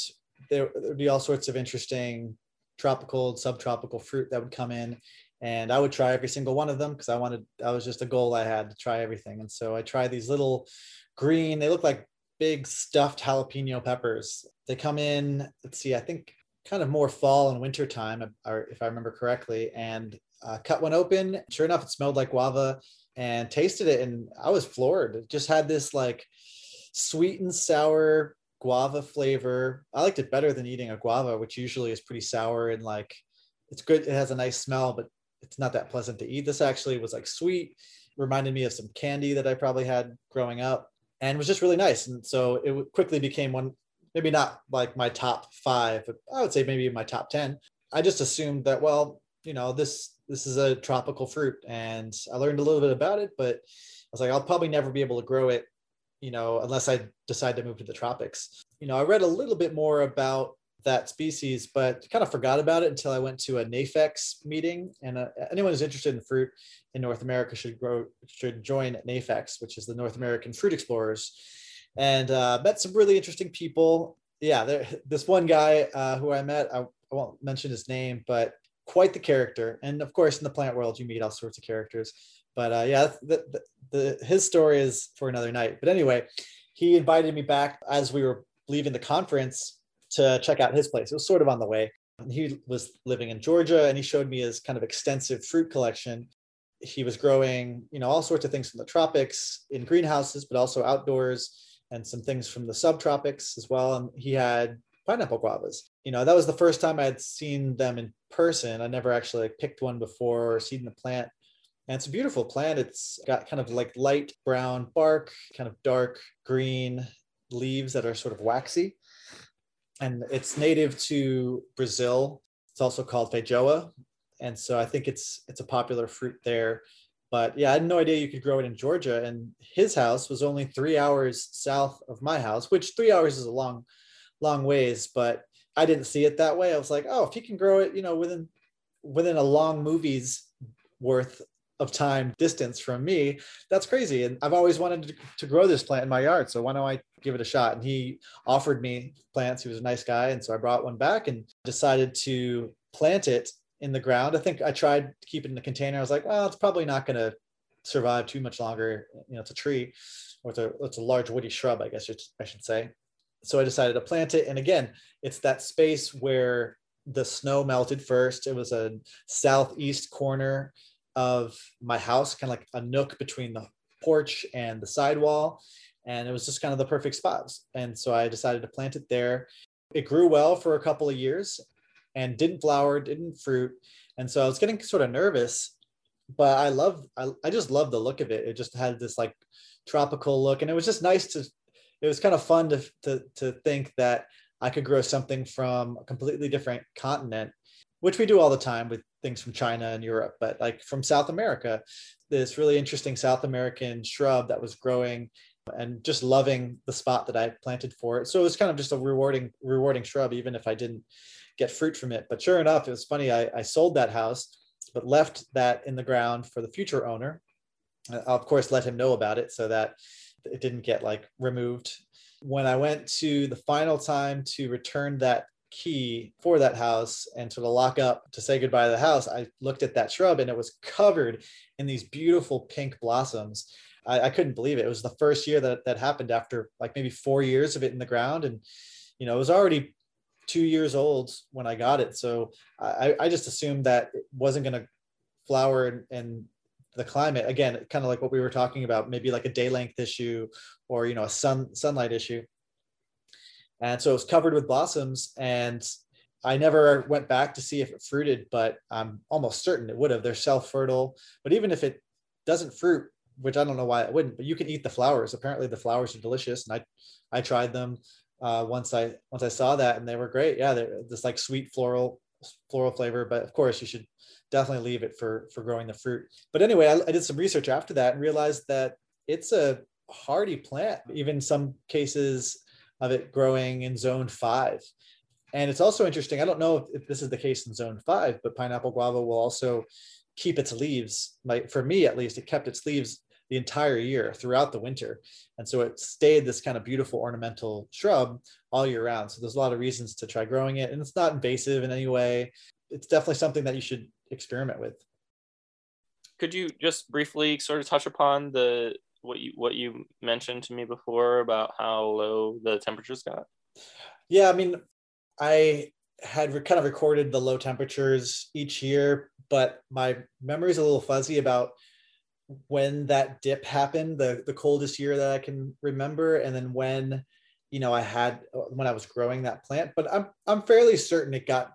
there would be all sorts of interesting tropical, and subtropical fruit that would come in. And I would try every single one of them because I wanted, that was just a goal I had to try everything. And so I tried these little green, they look like big stuffed jalapeno peppers. They come in, let's see, I think kind of more fall and winter time, if I remember correctly, and uh, cut one open. Sure enough, it smelled like guava and tasted it. And I was floored. It just had this like sweet and sour guava flavor. I liked it better than eating a guava, which usually is pretty sour and like it's good. It has a nice smell, but it's not that pleasant to eat. This actually was like sweet, reminded me of some candy that I probably had growing up and was just really nice. And so it quickly became one, maybe not like my top five, but I would say maybe my top 10. I just assumed that, well, you know, this this is a tropical fruit. And I learned a little bit about it, but I was like, I'll probably never be able to grow it, you know, unless I decide to move to the tropics. You know, I read a little bit more about that species, but kind of forgot about it until I went to a NAFEX meeting. And uh, anyone who's interested in fruit in North America should grow should join NAFEX, which is the North American Fruit Explorers, and uh, met some really interesting people. Yeah, there, this one guy uh, who I met, I, I won't mention his name, but quite the character. And of course, in the plant world, you meet all sorts of characters. But uh, yeah, the, the, the, his story is for another night. But anyway, he invited me back as we were leaving the conference to check out his place. It was sort of on the way. He was living in Georgia and he showed me his kind of extensive fruit collection. He was growing, you know, all sorts of things from the tropics in greenhouses, but also outdoors and some things from the subtropics as well. And he had pineapple guavas. You know, that was the first time I had seen them in person. I never actually picked one before or seen the plant. And it's a beautiful plant. It's got kind of like light brown bark, kind of dark green leaves that are sort of waxy and it's native to Brazil. It's also called feijoa, and so I think it's it's a popular fruit there. But yeah, I had no idea you could grow it in Georgia. And his house was only three hours south of my house, which three hours is a long, long ways. But I didn't see it that way. I was like, oh, if he can grow it, you know, within within a long movie's worth of time distance from me, that's crazy. And I've always wanted to, to, grow this plant in my yard. So why don't I give it a shot? And he offered me plants. He was a nice guy. And so I brought one back and decided to plant it in the ground. I think I tried to keep it in the container. I was like, well, it's probably not going to survive too much longer. You know, it's a tree or it's a, it's a large woody shrub, I guess I should say. So I decided to plant it. And again, it's that space where the snow melted first. It was a southeast corner of my house, kind of like a nook between the porch and the sidewall. And it was just kind of the perfect spot. And so I decided to plant it there. It grew well for a couple of years and didn't flower, didn't fruit. And so I was getting sort of nervous, but I love, I, I just love the look of it. It just had this like tropical look. And it was just nice to, it was kind of fun to, to, to think that I could grow something from a completely different continent, which we do all the time with things from China and Europe, but like from South America, this really interesting South American shrub that was growing and just loving the spot that I planted for it. So it was kind of just a rewarding, rewarding shrub, even if I didn't get fruit from it. But sure enough, it was funny. I, I sold that house, but left that in the ground for the future owner. Uh, I, of course, let him know about it so that it didn't get like removed. When I went to the final time to return that key for that house and to of lock up to say goodbye to the house, I looked at that shrub and it was covered in these beautiful pink blossoms. I, I, couldn't believe it. It was the first year that that happened after like maybe four years of it in the ground. And, you know, it was already two years old when I got it. So I, I just assumed that it wasn't going to flower and the climate again kind of like what we were talking about maybe like a day length issue or you know a sun sunlight issue and so it was covered with blossoms. And I never went back to see if it fruited, but I'm almost certain it would have. They're self fertile. But even if it doesn't fruit, which I don't know why it wouldn't, but you can eat the flowers. Apparently, the flowers are delicious. And I, I tried them uh, once I once I saw that, and they were great. Yeah, they're this like sweet floral floral flavor. But of course, you should definitely leave it for for growing the fruit. But anyway, I, I did some research after that and realized that it's a hardy plant. Even some cases of it growing in zone five. And it's also interesting. I don't know if, this is the case in zone five, but pineapple guava will also keep its leaves. Like for me, at least, it kept its leaves the entire year throughout the winter. And so it stayed this kind of beautiful ornamental shrub all year round. So there's a lot of reasons to try growing it. And it's not invasive in any way. It's definitely something that you should experiment with. Could you just briefly sort of touch upon the what you what you mentioned to me before about how low the temperatures got? Yeah, I mean, I had re- kind of recorded the low temperatures each year, but my memory is a little fuzzy about when that dip happened, the the coldest year that I can remember, and then when you know I had uh, when I was growing that plant. But I'm I'm fairly certain it got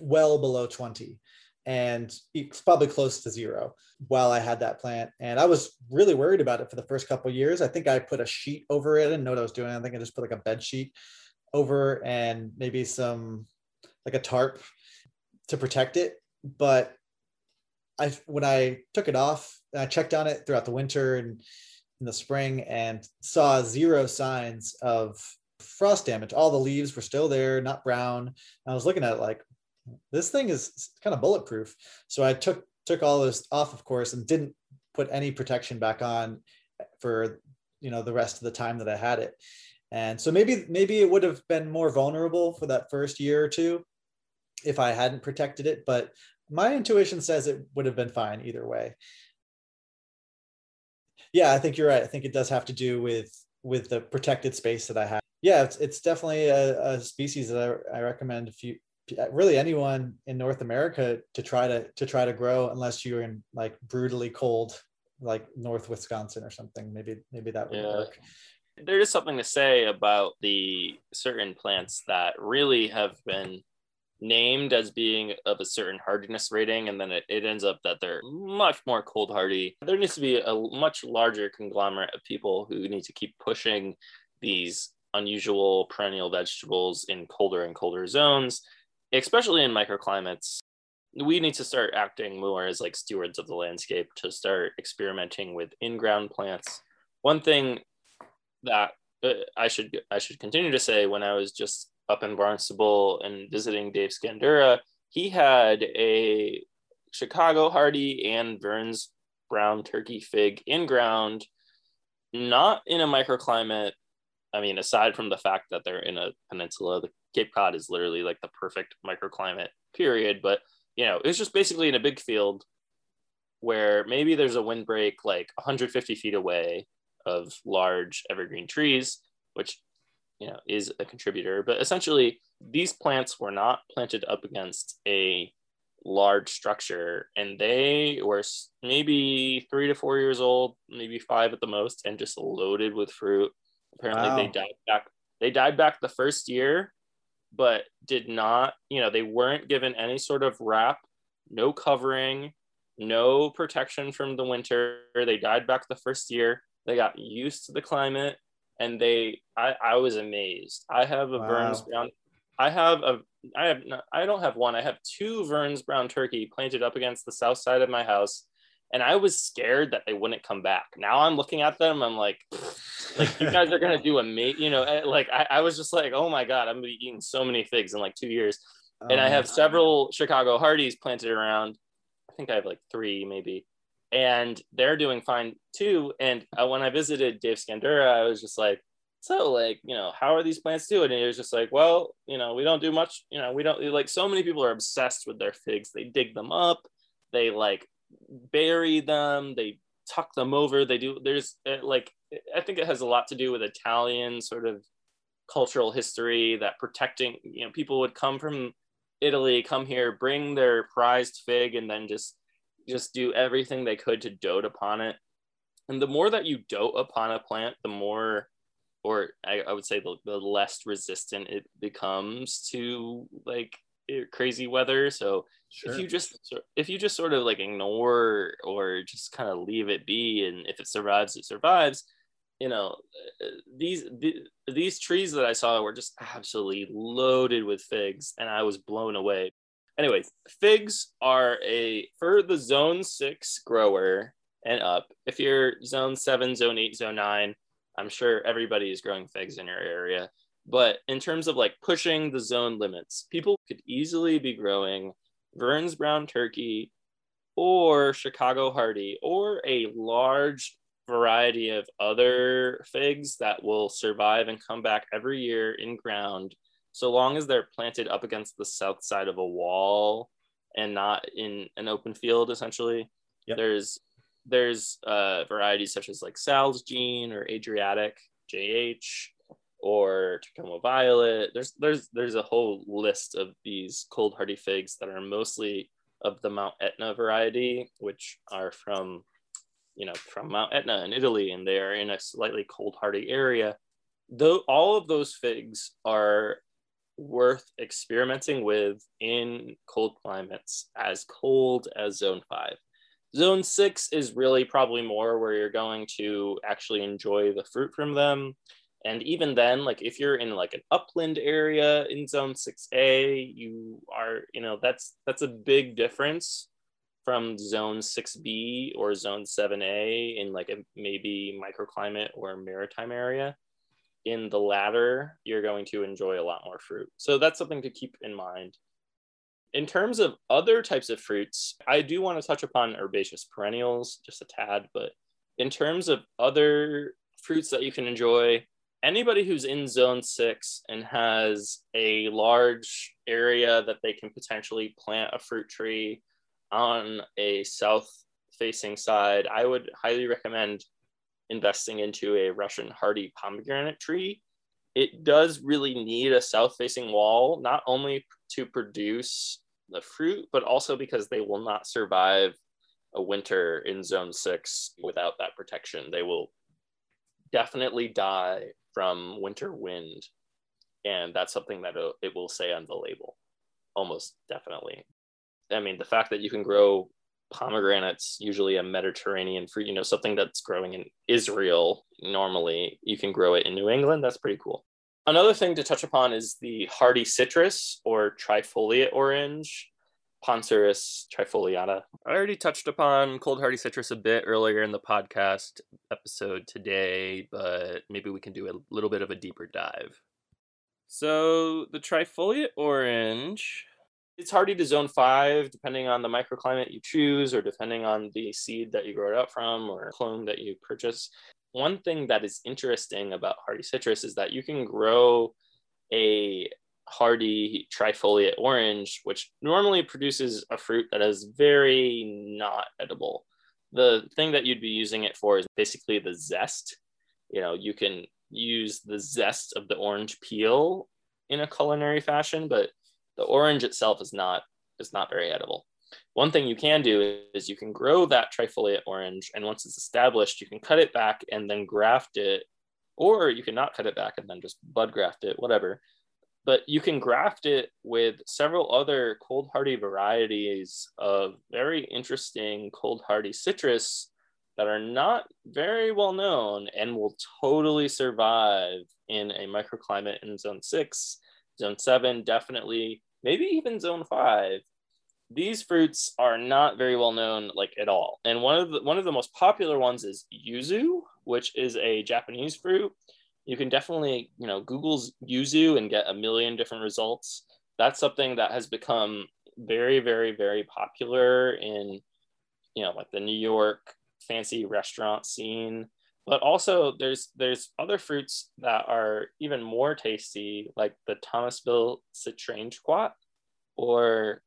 well below 20 and it's probably close to zero while I had that plant. And I was really worried about it for the first couple years. I think I put a sheet over it and know what I was doing. I think I just put like a bed sheet over and maybe some like a tarp to protect it. But I when I took it off, I checked on it throughout the winter and in the spring and saw zero signs of frost damage. All the leaves were still there, not brown. I was looking at it like this thing is kind of bulletproof. So I took took all this off, of course, and didn't put any protection back on for you know the rest of the time that I had it. And so maybe maybe it would have been more vulnerable for that first year or two if I hadn't protected it, but my intuition says it would have been fine either way. Yeah, I think you're right. I think it does have to do with with the protected space that I have. Yeah, it's, it's definitely a, a species that I, I recommend if you really anyone in North America to try to to try to grow unless you're in like brutally cold like North Wisconsin or something. Maybe maybe that would yeah. work. There is something to say about the certain plants that really have been named as being of a certain hardiness rating, and then it, it ends up that they're much more cold hardy. There needs to be a much larger conglomerate of people who need to keep pushing these unusual perennial vegetables in colder and colder zones, especially in microclimates. We need to start acting more as like stewards of the landscape to start experimenting with in-ground plants. One thing that uh, I should I should continue to say when I was just up in Barnstable and visiting Dave Scandura, he had a Chicago Hardy and Vern's brown turkey fig in ground, not in a microclimate. I mean, aside from the fact that they're in a peninsula, the Cape Cod is literally like the perfect microclimate, period. But you know, it's just basically in a big field where maybe there's a windbreak like 150 feet away of large evergreen trees, which you know is a contributor. But essentially these plants were not planted up against a large structure and they were maybe three to four years old maybe five at the most and just loaded with fruit. Apparently wow. they died back they died back the first year but did not you know they weren't given any sort of wrap no covering no protection from the winter. They died back the first year. They got used to the climate and they I, I was amazed. I have a wow. Vern's brown I have a I have not, I don't have one. I have two Vern's brown turkey planted up against the south side of my house and I was scared that they wouldn't come back. Now I'm looking at them I'm like like you guys are going to do a mate, you know, eh, like I, I was just like, "Oh my god, I'm going to be eating so many figs in like 2 years." and I oh, have several Chicago Hardys planted around. I think I have like 3 maybe and they're doing fine too. And uh, when I visited Dave Scandura, I was just like, so like, you know, how are these plants doing? And he was just like, well, you know, we don't do much, you know, we don't like so many people are obsessed with their figs. They dig them up, they like bury them, they tuck them over. They do, there's uh, like, I think it has a lot to do with Italian sort of cultural history that protecting, you know, people would come from Italy, come here, bring their prized fig, and then just just do everything they could to dote upon it. And the more that you dote upon a plant, the more, or I, I would say the, the less resistant it becomes to like crazy weather. So sure. if you just if you just sort of like ignore or just kind of leave it be, and if it survives, it survives. You know, uh, these these trees that I saw were just absolutely loaded with figs, and I was blown away anyways, figs are a for the zone six grower and up. If you're zone seven, zone eight, zone nine, I'm sure everybody is growing figs in your area. But in terms of like pushing the zone limits, people could easily be growing Vern's brown turkey or Chicago hardy or a large variety of other figs that will survive and come back every year in ground so long as they're planted up against the south side of a wall and not in an open field essentially yep. there's there's uh, varieties such as like sal's gene or adriatic jh or tacoma violet there's there's there's a whole list of these cold hardy figs that are mostly of the mount etna variety which are from you know from mount etna in italy and they are in a slightly cold hardy area though all of those figs are worth experimenting with in cold climates as cold as zone five. Zone six is really probably more where you're going to actually enjoy the fruit from them. And even then, like if you're in like an upland area in zone 6A, you are, you know, that's that's a big difference from zone 6B or zone 7A in like a maybe microclimate or maritime area. In the latter, you're going to enjoy a lot more fruit. So that's something to keep in mind. In terms of other types of fruits, I do want to touch upon herbaceous perennials just a tad, but in terms of other fruits that you can enjoy, anybody who's in zone six and has a large area that they can potentially plant a fruit tree on a south facing side, I would highly recommend investing into a Russian hardy pomegranate tree. It does really need a south facing wall, not only to produce the fruit, but also because they will not survive a winter in zone six without that protection. They will definitely die from winter wind. And that's something that it will say on the label, almost definitely. I mean, the fact that you can grow pomegranates, usually a Mediterranean fruit, you know, something that's growing in Israel normally, you can grow it in New England. That's pretty cool. Another thing to touch upon is the hardy citrus or trifoliate orange. Poncirus trifoliata. I already touched upon cold hardy citrus a bit earlier in the podcast episode today, but maybe we can do a little bit of a deeper dive. So, the trifoliate orange. It's hardy to zone five, depending on the microclimate you choose, or depending on the seed that you grow it up from, or clone that you purchase. One thing that is interesting about hardy citrus is that you can grow a hardy trifoliate orange, which normally produces a fruit that is very not edible. The thing that you'd be using it for is basically the zest. You know, you can use the zest of the orange peel in a culinary fashion, but the orange itself is not is not very edible. One thing you can do is you can grow that trifoliate orange, and once it's established, you can cut it back and then graft it, or you can not cut it back and then just bud graft it, whatever but you can graft it with several other cold hardy varieties of very interesting cold hardy citrus that are not very well known and will totally survive in a microclimate in zone six, zone seven, definitely, maybe even zone five. These fruits are not very well known, like at all. And one of the one of the most popular ones is yuzu, which is a Japanese fruit you can definitely, you know, Google's Yuzu and get a million different results. That's something that has become very, very, very popular in, you know, like the New York fancy restaurant scene. But also there's there's other fruits that are even more tasty, like the Thomasville citrangequat, or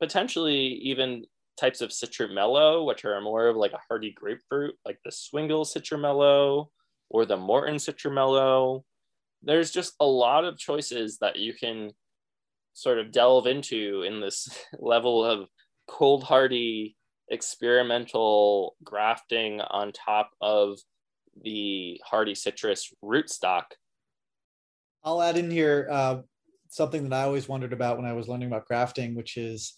potentially even types of citrumelo, which are more of like a hardy grapefruit, like the Swingle citrumelo or the Morton Citrumelo. There's just a lot of choices that you can sort of delve into in this level of cold hardy experimental grafting on top of the hardy citrus rootstock. I'll add in here uh, something that I always wondered about when I was learning about grafting, which is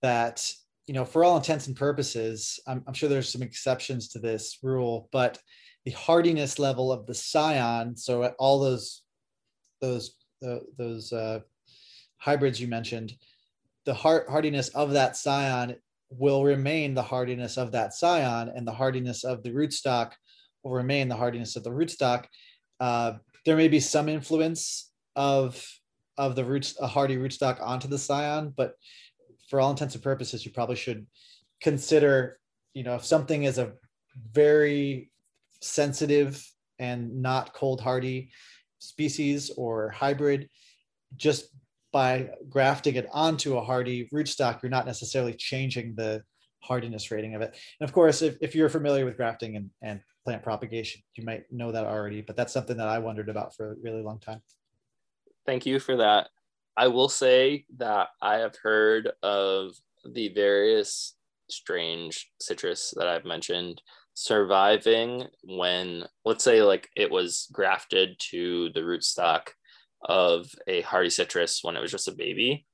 that you know, for all intents and purposes, I'm, I'm sure there's some exceptions to this rule, but the hardiness level of the scion. So all those those uh, those uh, hybrids you mentioned, the hard, hardiness of that scion will remain the hardiness of that scion, and the hardiness of the rootstock will remain the hardiness of the rootstock. Uh, there may be some influence of of the roots a hardy rootstock onto the scion, but for all intents and purposes, you probably should consider, you know, if something is a very sensitive and not cold hardy species or hybrid, just by grafting it onto a hardy rootstock, you're not necessarily changing the hardiness rating of it. And of course, if, if you're familiar with grafting and, and plant propagation, you might know that already, but that's something that I wondered about for a really long time. Thank you for that. I will say that I have heard of the various strange citrus that I've mentioned surviving when let's say like it was grafted to the rootstock of a hardy citrus when it was just a baby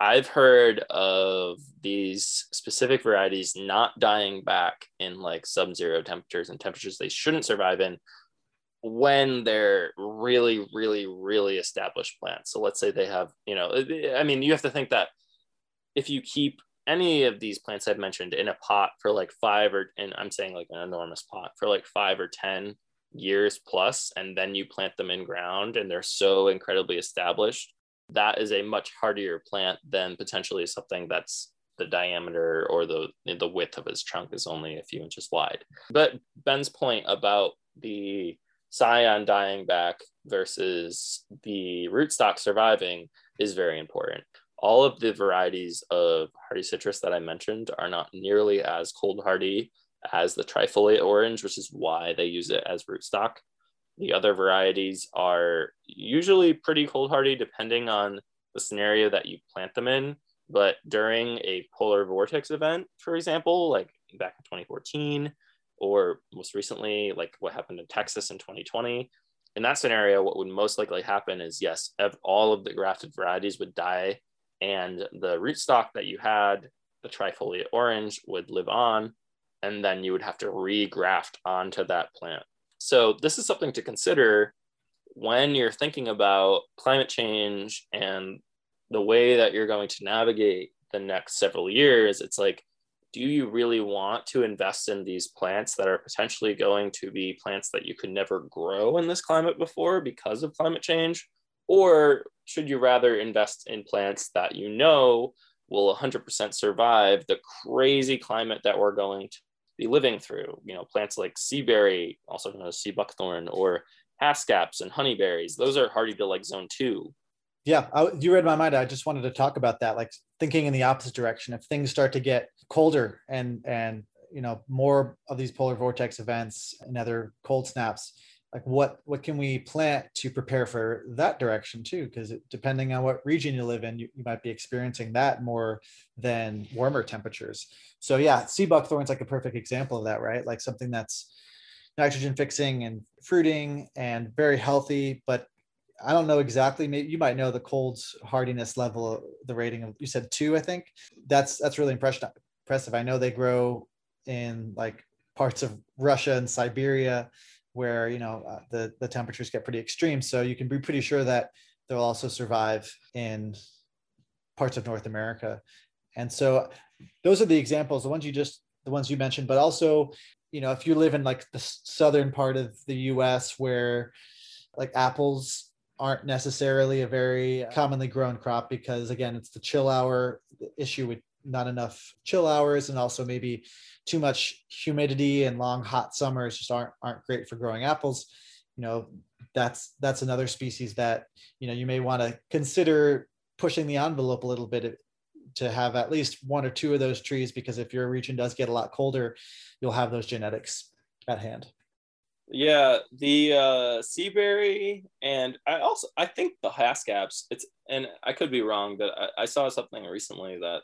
i've heard of these specific varieties not dying back in like sub-zero temperatures and temperatures they shouldn't survive in when they're really, really, really established plants. So let's say they have, you know, eh, eh, I mean, you have to think that if you keep any of these plants I've mentioned in a pot for like five or, and I'm saying like an enormous pot for like five or 10 years plus, and then you plant them in ground and they're so incredibly established, that is a much hardier plant than potentially something that's the diameter or the the width of his trunk is only a few inches wide. But Ben's point about the scion dying back versus the rootstock surviving is very important. All of the varieties of hardy citrus that I mentioned are not nearly as cold hardy as the trifoliate orange, which is why they use it as rootstock. The other varieties are usually pretty cold hardy depending on the scenario that you plant them in. But during a polar vortex event, for example, like back in 2014, or most recently, like what happened in Texas in 2020, in that scenario, what would most likely happen is yes, all of the grafted varieties would die, and the rootstock that you had, the trifoliate orange, would live on, and then you would have to regraft onto that plant. So, this is something to consider when you're thinking about climate change and the way that you're going to navigate the next several years. It's like, do you really want to invest in these plants that are potentially going to be plants that you could never grow in this climate before because of climate change? Or should you rather invest in plants that you know will 100% survive the crazy climate that we're going to be living through? You know, plants like seaberry, also known as sea buckthorn, or haskaps and honeyberries, those are hardy to like zone two. Yeah, I, you read my mind. I just wanted to talk about that, like thinking in the opposite direction. If things start to get colder and and you know more of these polar vortex events and other cold snaps, like what what can we plant to prepare for that direction too? Because depending on what region you live in, you, you might be experiencing that more than warmer temperatures. So yeah, sea buckthorn's like a perfect example of that, right? Like something that's nitrogen fixing and fruiting and very healthy, but I don't know exactly. Maybe you might know the cold's hardiness level, the rating of you said two, I think. That's that's really impressive. Impressive. I know they grow in like parts of Russia and Siberia, where you know uh, the the temperatures get pretty extreme. So you can be pretty sure that they'll also survive in parts of North America. And so those are the examples, the ones you just the ones you mentioned, but also you know if you live in like the southern part of the U.S. where like apples aren't necessarily a very commonly grown crop because again it's the chill hour issue with not enough chill hours and also maybe too much humidity and long hot summers just aren't aren't great for growing apples. You know that's that's another species that you know you may want to consider pushing the envelope a little bit to have at least one or two of those trees because if your region does get a lot colder you'll have those genetics at hand. Yeah, the uh Seaberry and I also I think the Haskaps, it's and I could be wrong, but I, I saw something recently that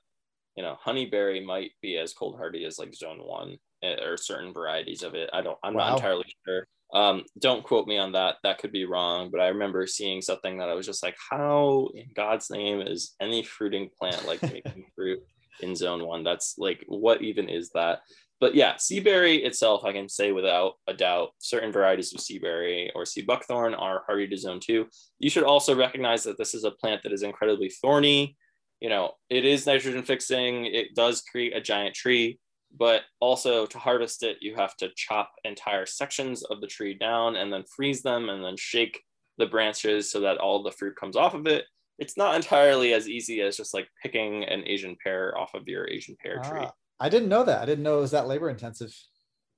you know honeyberry might be as cold hardy as like zone one eh, or certain varieties of it. I don't I'm wow. not entirely sure. Um, don't quote me on that. That could be wrong, but I remember seeing something that I was just like, how in God's name is any fruiting plant like making fruit in zone one? That's like, what even is that? but yeah, seaberry itself, I can say without a doubt, certain varieties of seaberry or sea buckthorn are hardy to zone two. You should also recognize that this is a plant that is incredibly thorny. You know, it is nitrogen fixing. It does create a giant tree, but also to harvest it, you have to chop entire sections of the tree down and then freeze them and then shake the branches so that all the fruit comes off of it. It's not entirely as easy as just like picking an Asian pear off of your Asian pear ah. tree. I didn't know that. I didn't know it was that labor intensive.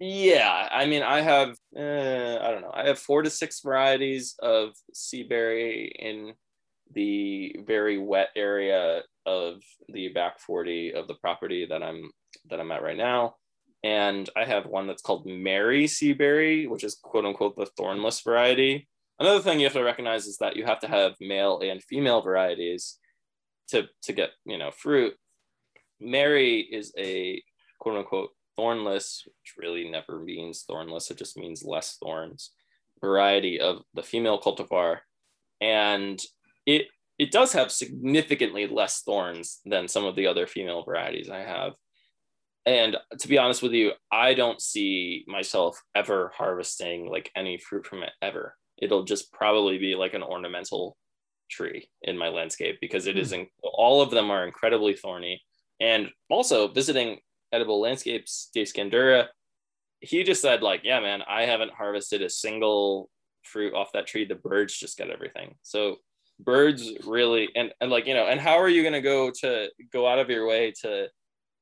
Yeah, I mean, I have uh, I don't know. I have four to six varieties of seaberry in the very wet area of the back 40 of the property that I'm that I'm at right now. And I have one that's called Mary Seaberry, which is quote unquote the thornless variety. Another thing you have to recognize is that you have to have male and female varieties to to get you know fruit Mary is a quote unquote thornless, which really never means thornless, it just means less thorns variety of the female cultivar. And it it does have significantly less thorns than some of the other female varieties I have. and to be honest with you, I don't see myself ever harvesting like any fruit from it ever. It'll just probably be like an ornamental tree in my landscape because it hmm. is in, all of them are incredibly thorny. And also visiting edible landscapes, Dave Scandura, he just said like, yeah, man, I haven't harvested a single fruit off that tree. The birds just get everything. So birds really and, and like you know and how are you going to go to go out of your way to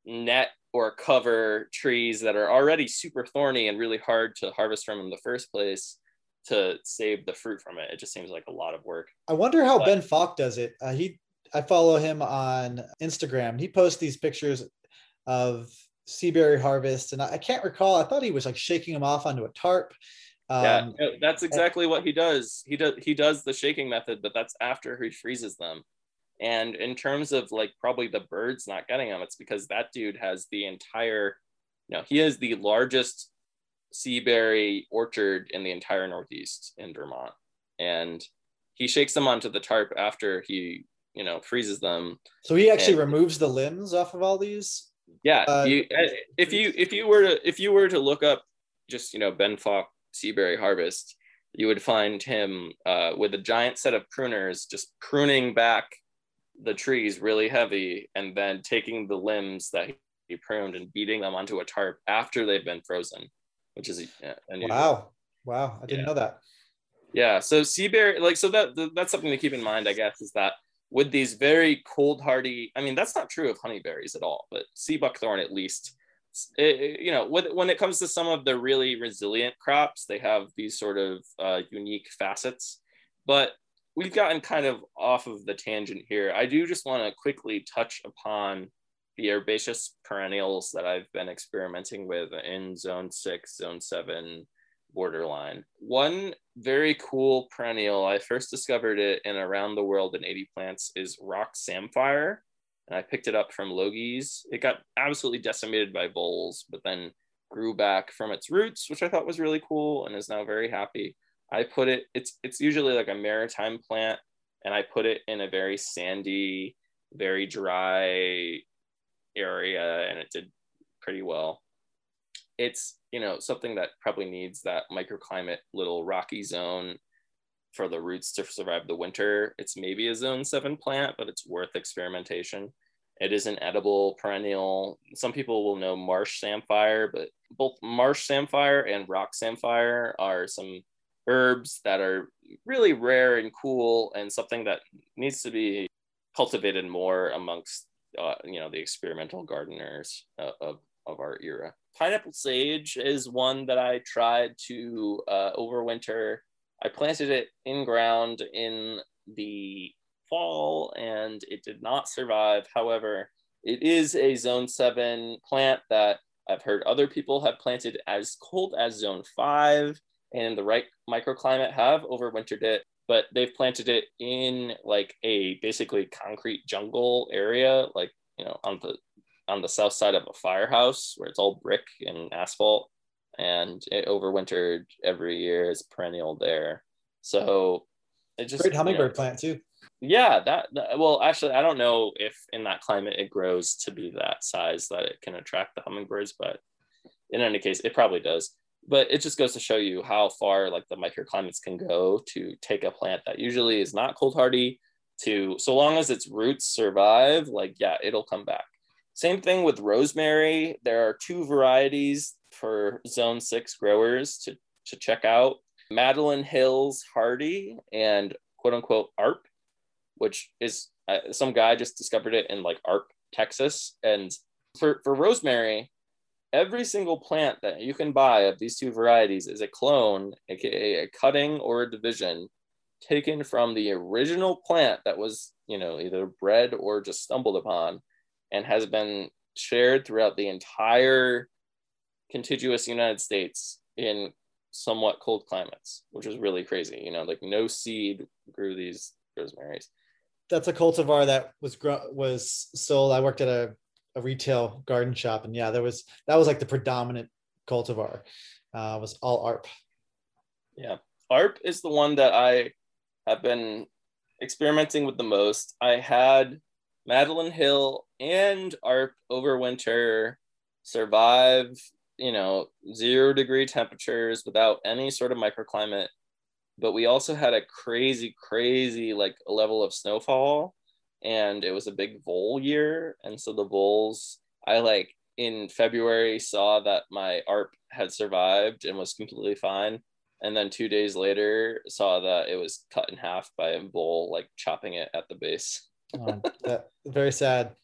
net or cover trees that are already super thorny and really hard to harvest from in the first place to save the fruit from it? It just seems like a lot of work. I wonder how but, ben falk does it. Uh, he i follow him on instagram. He posts these pictures of seaberry harvest and I, I can't recall. I thought he was like shaking them off onto a tarp um, yeah, that's exactly what he does. He does he does the shaking method, but that's after he freezes them. And in terms of like probably the birds not getting them, it's because that dude has the entire, you know, he has the largest seaberry orchard in the entire Northeast in Vermont, and he shakes them onto the tarp after he, you know, freezes them. So he actually and, removes the limbs off of all these. Yeah, uh, you, if you if you were to if you were to look up just you know Ben Falk Seaberry Harvest, you would find him uh, with a giant set of pruners just pruning back the trees really heavy and then taking the limbs that he pruned and beating them onto a tarp after they've been frozen, which is wow, wow, I didn't yeah. know that. Yeah, so seaberry, like, so that that's something to keep in mind, I guess, is that with these very cold hardy, I mean, that's not true of honeyberries at all, but sea buckthorn at least it, you know when, when it comes to some of the really resilient crops they have these sort of uh, unique facets. But we've gotten kind of off of the tangent here. I do just want to quickly touch upon the herbaceous perennials that i've been experimenting with in zone 6 zone 7 borderline. One very cool perennial i first discovered it in around the world in 80 plants is rock samphire and I picked it up from Logee's. It got absolutely decimated by voles, but then grew back from its roots, which I thought was really cool and is now very happy. I put it, it's it's usually like a maritime plant, and I put it in a very sandy, very dry area, and it did pretty well. It's you know something that probably needs that microclimate little rocky zone for the roots to survive the winter. It's maybe a zone seven plant, but it's worth experimentation. It is an edible perennial. Some people will know marsh samphire, but both marsh samphire and rock samphire are some herbs that are really rare and cool and something that needs to be cultivated more amongst uh, you know the experimental gardeners uh, of, of our era. Pineapple sage is one that I tried to uh, overwinter I planted it in ground in the fall and it did not survive. However, it is a zone seven plant that I've heard other people have planted as cold as zone five and the right microclimate have overwintered it, but they've planted it in like a basically concrete jungle area, like, you know, on the on the south side of a firehouse where it's all brick and asphalt and it overwintered every year as perennial there. So it just great hummingbird you know, plant too. Yeah, that, that, well, actually, I don't know if in that climate it grows to be that size that it can attract the hummingbirds, but in any case, it probably does. But it just goes to show you how far like the microclimates can go to take a plant that usually is not cold hardy to so long as its roots survive, like yeah, it'll come back. Same thing with rosemary. There are two varieties for zone six growers to, to check out Madeline Hills Hardy and quote unquote ARP, which is uh, some guy just discovered it in like ARP, Texas. And for, for rosemary, every single plant that you can buy of these two varieties is a clone, aka a cutting or a division taken from the original plant that was, you know, either bred or just stumbled upon and has been shared throughout the entire contiguous United States in somewhat cold climates, which is really crazy. You know, like no seed grew these rosemaries. That's a cultivar that was was sold. I worked at a, a retail garden shop, and yeah, there was that was like the predominant cultivar. Uh, was all ARP. Yeah, ARP is the one that I have been experimenting with the most. I had Madeline Hill and ARP over winter survive, you know, zero degree temperatures without any sort of microclimate. But we also had a crazy, crazy like level of snowfall, and it was a big vole year. And so the voles, I like in February saw that my ARP had survived and was completely fine. And then two days later saw that it was cut in half by a vole, like chopping it at the base. oh, that, very sad.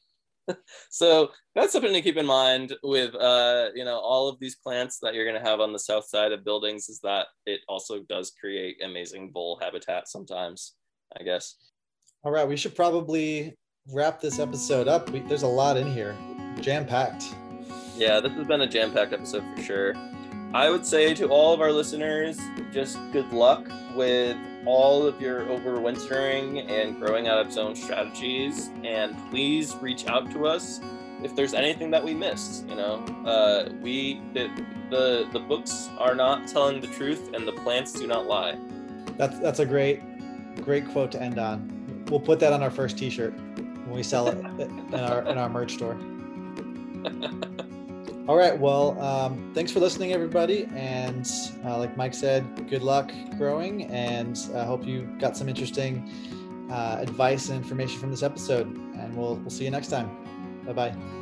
so that's something to keep in mind with uh, you know all of these plants that you're going to have on the south side of buildings is that it also does create amazing vole habitat sometimes i guess. All right we should probably wrap this episode up. We, there's a lot in here jam packed yeah this has been a jam packed episode for sure. I would say to all of our listeners just good luck with all of your overwintering and growing out of zone strategies. And please reach out to us if there's anything that we missed. You know, uh, we the, the the books are not telling the truth, and the plants do not lie. That's that's a great great quote to end on. We'll put that on our first T-shirt when we sell it in our in our merch store. All right. Well, um, thanks for listening, everybody. And uh, like Mike said, good luck growing. And I hope you got some interesting uh, advice and information from this episode. And we'll, we'll see you next time. Bye bye.